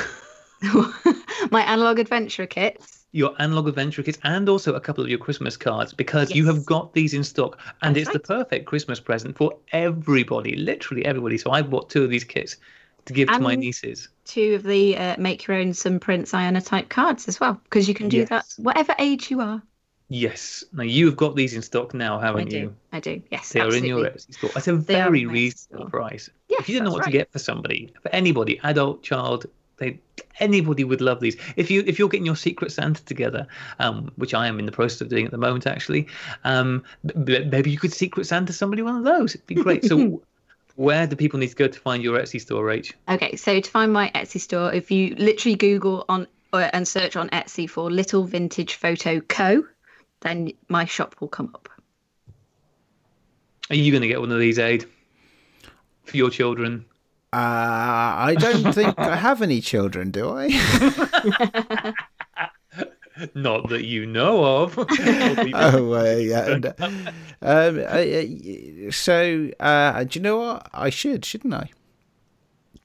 My analog adventure kits. your analog adventure kits and also a couple of your Christmas cards because you have got these in stock and That's it's the perfect Christmas present for everybody, literally everybody. So I bought two of these kits to give to my nieces. Two of the uh, make your own some prints cyanotype cards as well, because you can do that whatever age you are. Yes. Now you have got these in stock now, haven't do. you? I do. Yes. They are in your Etsy store at a They very in my Etsy reasonable price. Yes, if you don't know what to get for somebody, for anybody, adult, child, they anybody would love these. If you if you're getting your Secret Santa together, um, which I am in the process of doing at the moment, actually, um, b- maybe you could Secret Santa somebody one of those. It'd be great. So, where do people need to go to find your Etsy store, Rach? Okay, so to find my Etsy store, if you literally Google on uh, and search on Etsy for Little Vintage Photo Co, then my shop will come up. Are you going to get one of these, Ade, for your children? Uh, I don't think I have any children, do I? Not that you know of. oh, uh, yeah. and, uh, um, uh, uh, so, uh, do you know what? I should, shouldn't I?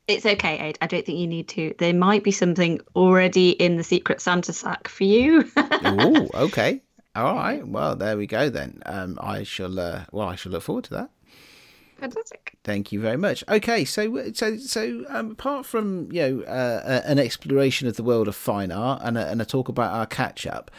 It's okay, Ade. I don't think you need to. There might be something already in the Secret Santa sack for you. Oh, okay. All right. Well, there we go then. Um, I shall. Uh, well, I shall look forward to that. Fantastic. Thank you very much. Okay, so so so um, apart from you know uh, uh, an exploration of the world of fine art and a, and a talk about our catch up,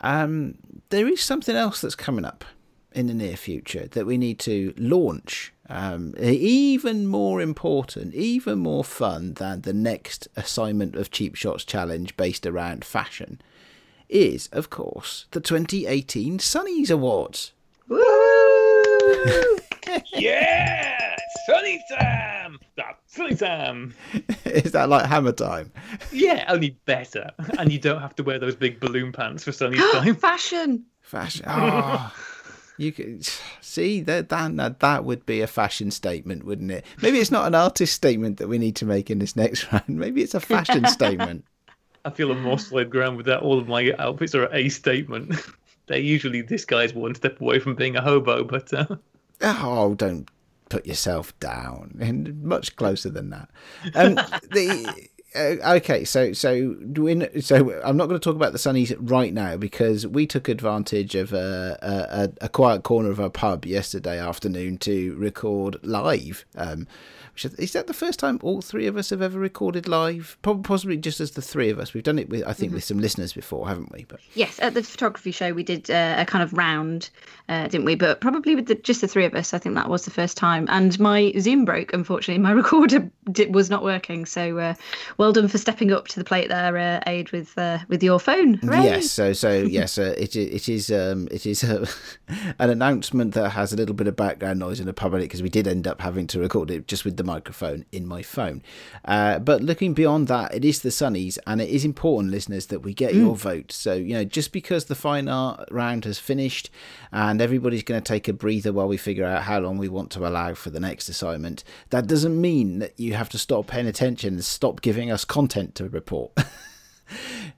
um, there is something else that's coming up in the near future that we need to launch. Um, even more important, even more fun than the next assignment of Cheap Shots challenge based around fashion is, of course, the 2018 Sunnies Awards. Woo! yeah, Sunny Sam. Ah, Sunny Sam. is that like hammer time? Yeah, only better. And you don't have to wear those big balloon pants for sunny time. Fashion. Fashion. Ah, you could see that, that that would be a fashion statement, wouldn't it? Maybe it's not an artist statement that we need to make in this next round. Maybe it's a fashion statement. I feel a more solid ground with that. All of my outfits are a statement. They're usually this guy's one step away from being a hobo, but uh, Oh, don't put yourself down. And much closer than that. Um, the uh, okay, so so do we, so I'm not going to talk about the Sunnies right now because we took advantage of a, a, a quiet corner of a pub yesterday afternoon to record live. Um, which is, is that the first time all three of us have ever recorded live? Probably, possibly just as the three of us. We've done it with I think with some listeners before, haven't we? But Yes, at the photography show we did uh, a kind of round, uh, didn't we? But probably with the, just the three of us, I think that was the first time. And my Zoom broke, unfortunately. My recorder did, was not working. So uh, well done for stepping up to the plate there, uh, Ade, with uh, with your phone. Hooray! Yes, so so yes, uh, it it is um it is uh, an announcement that has a little bit of background noise in the public because we did end up having to record it just with the microphone in my phone. Uh, but looking beyond that, it is the Sunnies, and it is important, listeners, that we get your vote. So you know, just because the fine art round has finished, and everybody's going to take a breather while we figure out how long we want to allow for the next assignment, that doesn't mean that you have to stop paying attention and stop giving us content to report.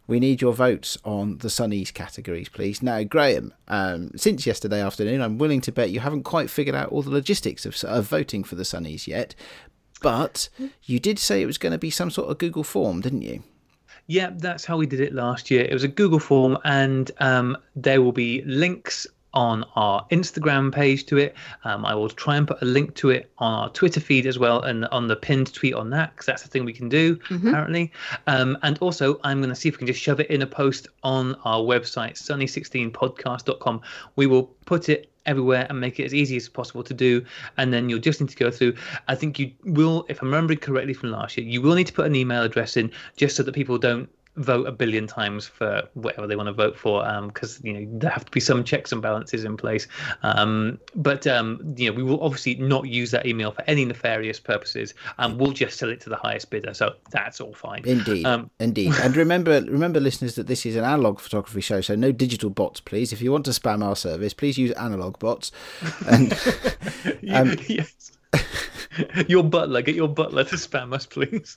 we need your votes on the Sunnies categories, please. Now, Graeme, um, since yesterday afternoon, I'm willing to bet you haven't quite figured out all the logistics of, of voting for the Sunnies yet, but you did say it was going to be some sort of Google form, didn't you? yeah, that's how we did it last year. It was a Google form, and um, there will be links on our Instagram page to it. Um, I will try and put a link to it on our Twitter feed as well, and on the pinned tweet on that, because that's the thing we can do apparently. Um, and also, I'm going to see if we can just shove it in a post on our website, sunny16podcast.com. We will put it everywhere and make it as easy as possible to do and then you'll just need to go through i think you will if i'm remembering correctly from last year you will need to put an email address in just so that people don't vote a billion times for whatever they want to vote for because you know there have to be some checks and balances in place um, but um, you know we will obviously not use that email for any nefarious purposes and we'll just sell it to the highest bidder so that's all fine Indeed, Um, indeed. And remember, remember, listeners, that this is an analog photography show, so no digital bots, please. If you want to spam our service, please use analog bots. And Um, yes. your butler, get your butler to spam us, please.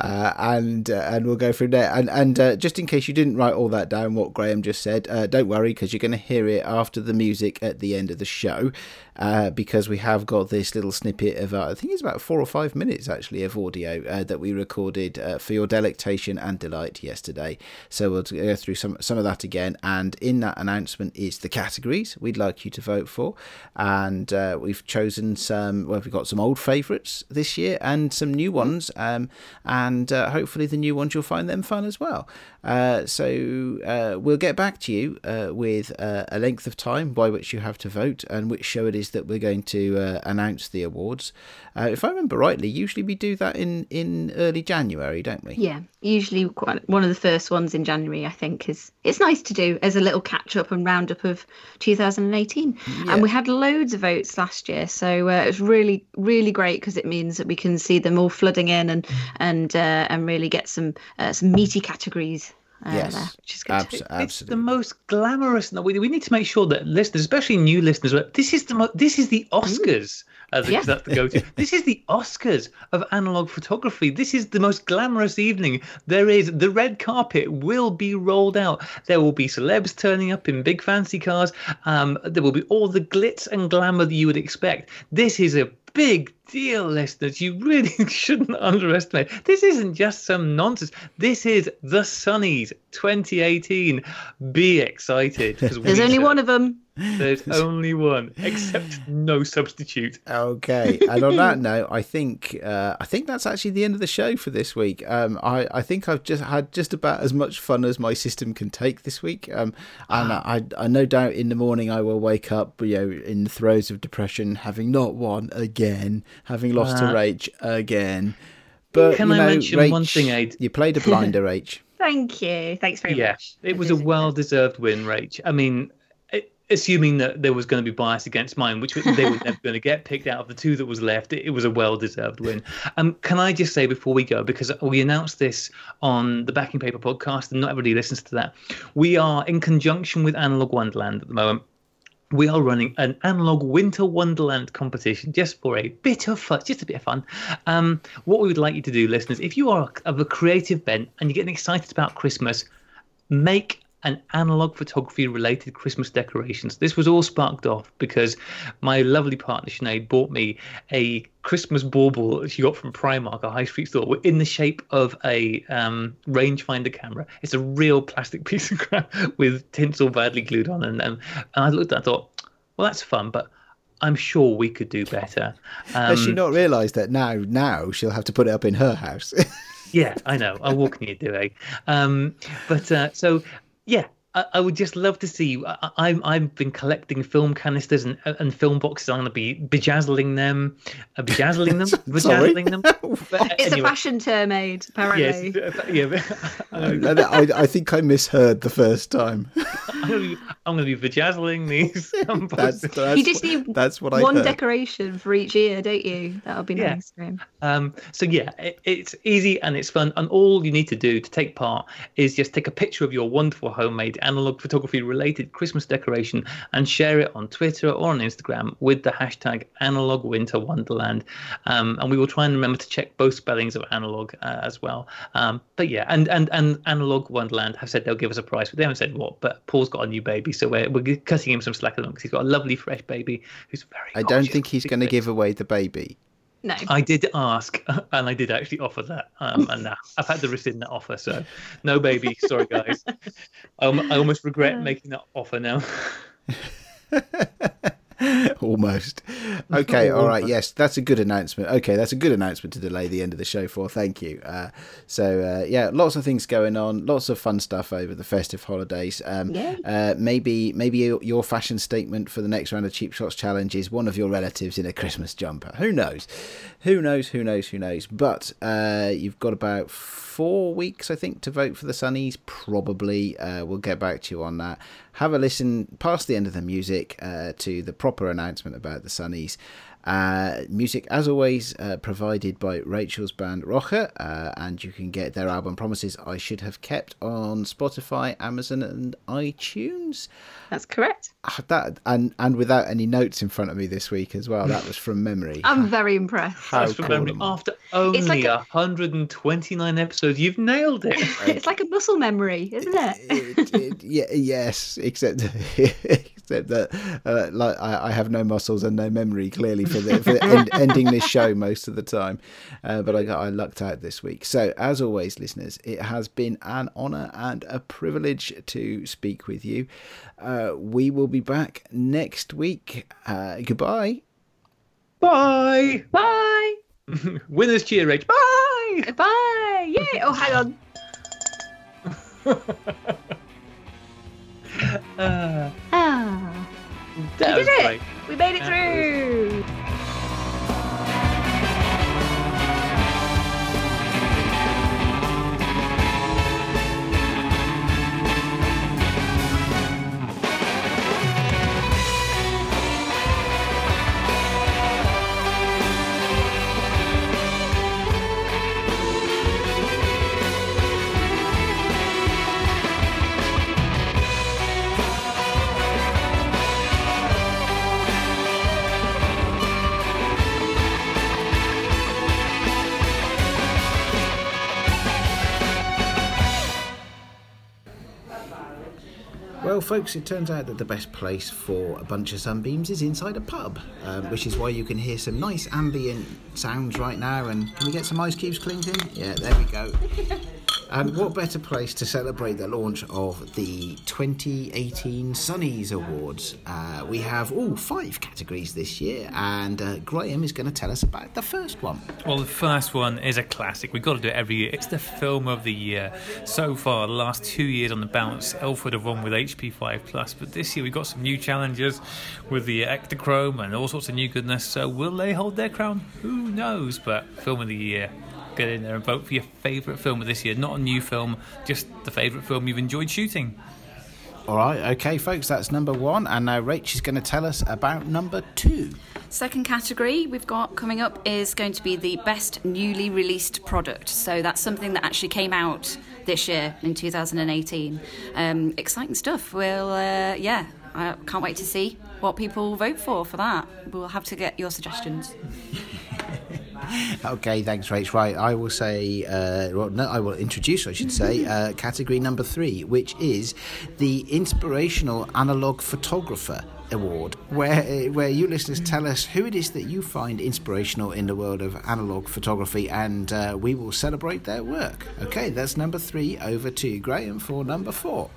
Uh, and uh, and we'll go through there. And and uh, just in case you didn't write all that down, what Graeme just said, uh, don't worry because you're going to hear it after the music at the end of the show, uh, because we have got this little snippet of uh, I think it's about four or five minutes actually of audio that we recorded for your delectation and delight yesterday. So we'll go through some some of that again. And in that announcement is the categories we'd like you to vote for, and we've chosen some. Well, we've got some old favourites this year and some new ones. Um, and uh, hopefully the new ones you'll find them fun as well. Uh, so uh, we'll get back to you uh, with uh, a length of time by which you have to vote and which show it is that we're going to uh, announce the awards. if I remember rightly, usually we do that in, in early January, don't we? Yeah, usually quite one of the first ones in January. I think is it's nice to do as a little catch up and roundup of 2018. Yeah. And we had loads of votes last year, so it was really really really great because it means that we can see them all flooding in and and uh, and really get some uh, some meaty categories uh, yes, there, which is good. Abs- absolutely. It's the most glamorous. We, we need to make sure that listeners, especially new listeners, this is the mo- this is the mm. Oscars. As yeah. that's the go-to. this is the Oscars of analog photography. This is the most glamorous evening there is. The red carpet will be rolled out. There will be celebs turning up in big fancy cars. Um, there will be all the glitz and glamour that you would expect. This is a big deal, listeners. You really shouldn't underestimate. This isn't just some nonsense. This is the Sunnies 2018. Be excited. There's only one of them. There's only one, except no substitute. Okay, and on that note, I think uh, I think that's actually the end of the show for this week. Um, I I think I've just had just about as much fun as my system can take this week. Um, and ah. I I no doubt in the morning I will wake up, you know, in the throes of depression, having not won again, having lost uh, to Rach again. But can you know, I mention Rach, one thing, Ade? You played a blinder, Rach. Thank you. Thanks very yeah, much. It was a well-deserved win, Rach. I mean, assuming that there was going to be bias against mine, which they were never going to get picked out of the two that was left, it, it was a well-deserved win. Um, can I just say before we go, because we announced this on the Backing Paper podcast, and not everybody listens to that, we are in conjunction with Analog Wonderland at the moment. We are running an analog winter wonderland competition just for a bit of fun, just a bit of fun. Um, what we would like you to do, listeners, if you are of a creative bent and you're getting excited about Christmas, make and analog photography related Christmas decorations. This was all sparked off because my lovely partner Sinead bought me a Christmas bauble that she got from Primark, a high street store, in the shape of a um, rangefinder camera. It's a real plastic piece of crap with tinsel badly glued on. And, um, and I looked at it and thought, well, that's fun, but I'm sure we could do better. Um, Has she not realised that now? Now she'll have to put it up in her house. yeah, I know. I'll walk near doing. Um, but uh, so yeah, I, I, would just love to see. I, I'm I've been collecting film canisters and and film boxes. I'm going to be bejazzling them, uh, bejazzling them, bejazzling them. But, it's anyway. a fashion term, made apparently. Yes, uh, yeah. I, I, think I misheard the first time. I'm going to be bejazzling these. that's, that's, you just need that's what I one heard. decoration for each year, don't you? That'll be yeah. nice. Um, so yeah, it, it's easy and it's fun, and all you need to do to take part is just take a picture of your wonderful homemade analog photography related Christmas decoration and share it on Twitter or on Instagram with the hashtag analog winter wonderland. Um, and we will try and remember to check both spellings of analog uh, as well. Um, but yeah, and, and, and analog wonderland have said they'll give us a prize, but they haven't said what. But Paul's got a new baby, so we're, we're cutting him some slack along because he's got a lovely fresh baby who's very. I don't think he's going to give away the baby. No. I did ask, and I did actually offer that, um, and now I've had to rescind that offer. So, no baby. Sorry, guys. Um, I almost regret making that offer now. Almost. Okay, all right. Yes, that's a good announcement. Okay, that's a good announcement to delay the end of the show for. Thank you. Uh, so, uh, yeah, lots of things going on, lots of fun stuff over the festive holidays. Um, yeah. Uh, maybe, maybe your fashion statement for the next round of Cheap Shots Challenge is one of your relatives in a Christmas jumper. Who knows? Who knows? Who knows? Who knows? But uh, you've got about four weeks, I think, to vote for the Sunnies. Probably. Uh, we'll get back to you on that have a listen past the end of the music uh, to the proper announcement about the Sunnies. Uh, music, as always, uh, provided by Rachel's band Rocha, uh, and you can get their album Promises I Should Have Kept on Spotify, Amazon, and iTunes. That's correct. Ah, That and and without any notes in front of me this week as well. That was from memory. I'm very impressed. How That's from cool memory. After only like a- 129 episodes, you've nailed it. it's like a muscle memory, isn't it? it, it, yeah, yes, except except that uh, like I, I have no muscles and no memory clearly for the for end, ending this show most of the time, uh, but I got I lucked out this week. So as always, listeners, it has been an honour and a privilege to speak with you. Uh, we will be back next week. Uh, goodbye. Bye. Bye. Winners cheer, Rach. Bye. Bye. Yay. Oh, hang on. Uh, Ah, that we was did it. great. We made it through. Well, folks, it turns out that the best place for a bunch of sunbeams is inside a pub, um, which is why you can hear some nice ambient sounds right now. And can we get some ice cubes clinking? Yeah, there we go. And what better place to celebrate the launch of the 2018 Sunnies Awards? Uh, we have all five categories this year, and uh, Graeme is going to tell us about the first one. Well, the first one is a classic. We've got to do it every year. It's the film of the year. So far, the last two years on the bounce, Ilford have won with HP5 Plus, but this year we've got some new challenges with the Ektachrome and all sorts of new goodness. So will they hold their crown? Who knows? But film of the year. Get in there and vote for your favourite film of this year. Not a new film, just the favourite film you've enjoyed shooting. All right, okay, folks, that's number one, and now Rach is going to tell us about number two. Second category we've got coming up is going to be the best newly released product. So that's something that actually came out this year in 2018. Um, exciting stuff. We'll, uh, yeah, I can't wait to see what people vote for for that. We'll have to get your suggestions. Okay, thanks, Rach. Right, I will say, uh, well, no, I will introduce, I should say, uh, category number three, which is the Inspirational Analog Photographer Award, where uh, where you listeners tell us who it is that you find inspirational in the world of analog photography, and uh, we will celebrate their work. Okay, that's number three. Over to Graeme for number four.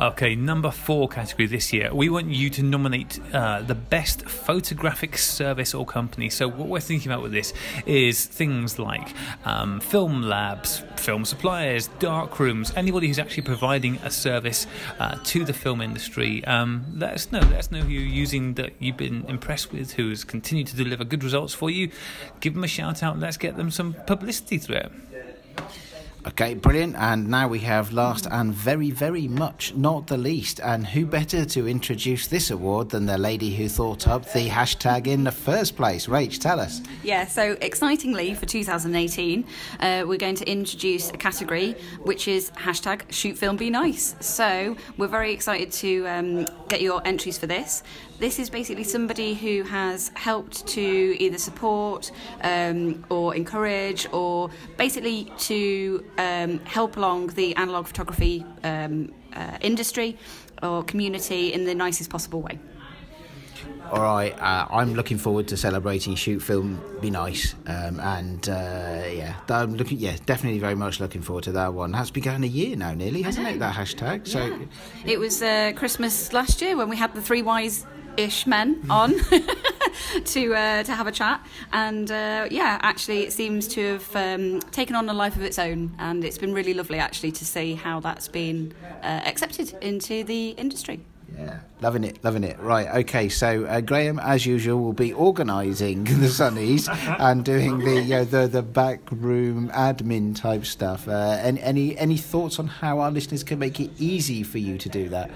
Okay, number four category this year. We want you to nominate uh, the best photographic service or company. So, what we're thinking about with this is things like um, film labs, film suppliers, dark rooms, anybody who's actually providing a service uh, to the film industry. Um, let us know. Let us know who you're using that you've been impressed with, who's continued to deliver good results for you. Give them a shout out. Let's get them some publicity through it. Okay, brilliant. And now we have last and very, very much not the least. And who better to introduce this award than the lady who thought up the hashtag in the first place? Rach, tell us. Yeah, so excitingly for 2018, uh, we're going to introduce a category which is hashtag shoot film be nice. So we're very excited to um, get your entries for this. This is basically somebody who has helped to either support um, or encourage or basically to um, help along the analogue photography um, uh, industry or community in the nicest possible way. All right, uh, I'm looking forward to celebrating Shoot Film Be Nice, um, and uh, yeah, I'm looking. Yeah, definitely very much looking forward to that one. That's going a year now, nearly, hasn't it? That hashtag. So, It was uh, Christmas last year when we had the three wise ish men on to uh, to have a chat, and uh, yeah, actually, it seems to have um, taken on a life of its own, and it's been really lovely actually to see how that's been uh, accepted into the industry. Yeah, loving it, loving it. Right, okay. So uh, Graeme, as usual, will be organising the Sunnies and doing the uh, the the back room admin type stuff. Uh, any any any thoughts on how our listeners can make it easy for you to do that?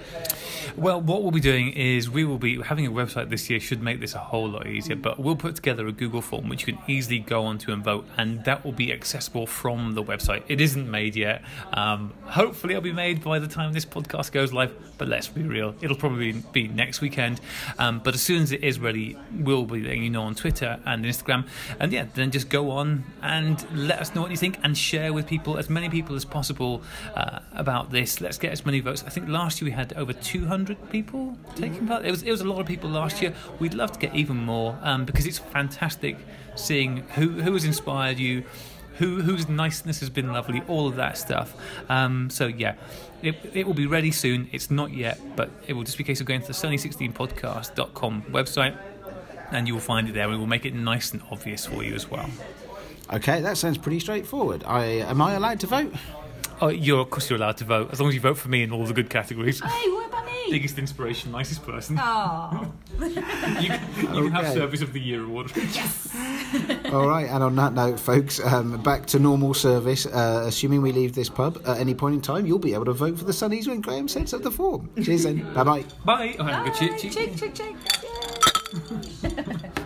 Well, what we'll be doing is we will be having a website this year should make this a whole lot easier, but we'll put together a Google form which you can easily go onto and vote, and that will be accessible from the website. It isn't made yet. Um, hopefully, it'll be made by the time this podcast goes live, but let's be real, it'll probably be next weekend. Um, but as soon as it is ready, we'll be letting you know on Twitter and Instagram. And yeah, then just go on and let us know what you think and share with people, as many people as possible, uh, about this. Let's get as many votes. I think last year we had over 200 people taking part. It was it was a lot of people last year. We'd love to get even more um, because it's fantastic seeing who who has inspired you. Who, whose niceness has been lovely, all of that stuff. Um, so yeah, it, it will be ready soon. It's not yet, but it will just be a case of going to the sunny16podcast.com website, and you will find it there. We will make it nice and obvious for you as well. Okay, that sounds pretty straightforward. I am I allowed to vote? Oh, you're of course you're allowed to vote as long as you vote for me in all the good categories. Hey, what about me? Biggest inspiration, nicest person. Oh, You, can- you can have Okay. Service of the Year award. All right, and on that note, folks, um, back to normal service. Uh, assuming we leave this pub at any point in time, you'll be able to vote for the Sunnies when Graeme sets up the form. Cheers then. Bye bye. Bye. Oh, hang on, go cheer- cheer- check, check, check.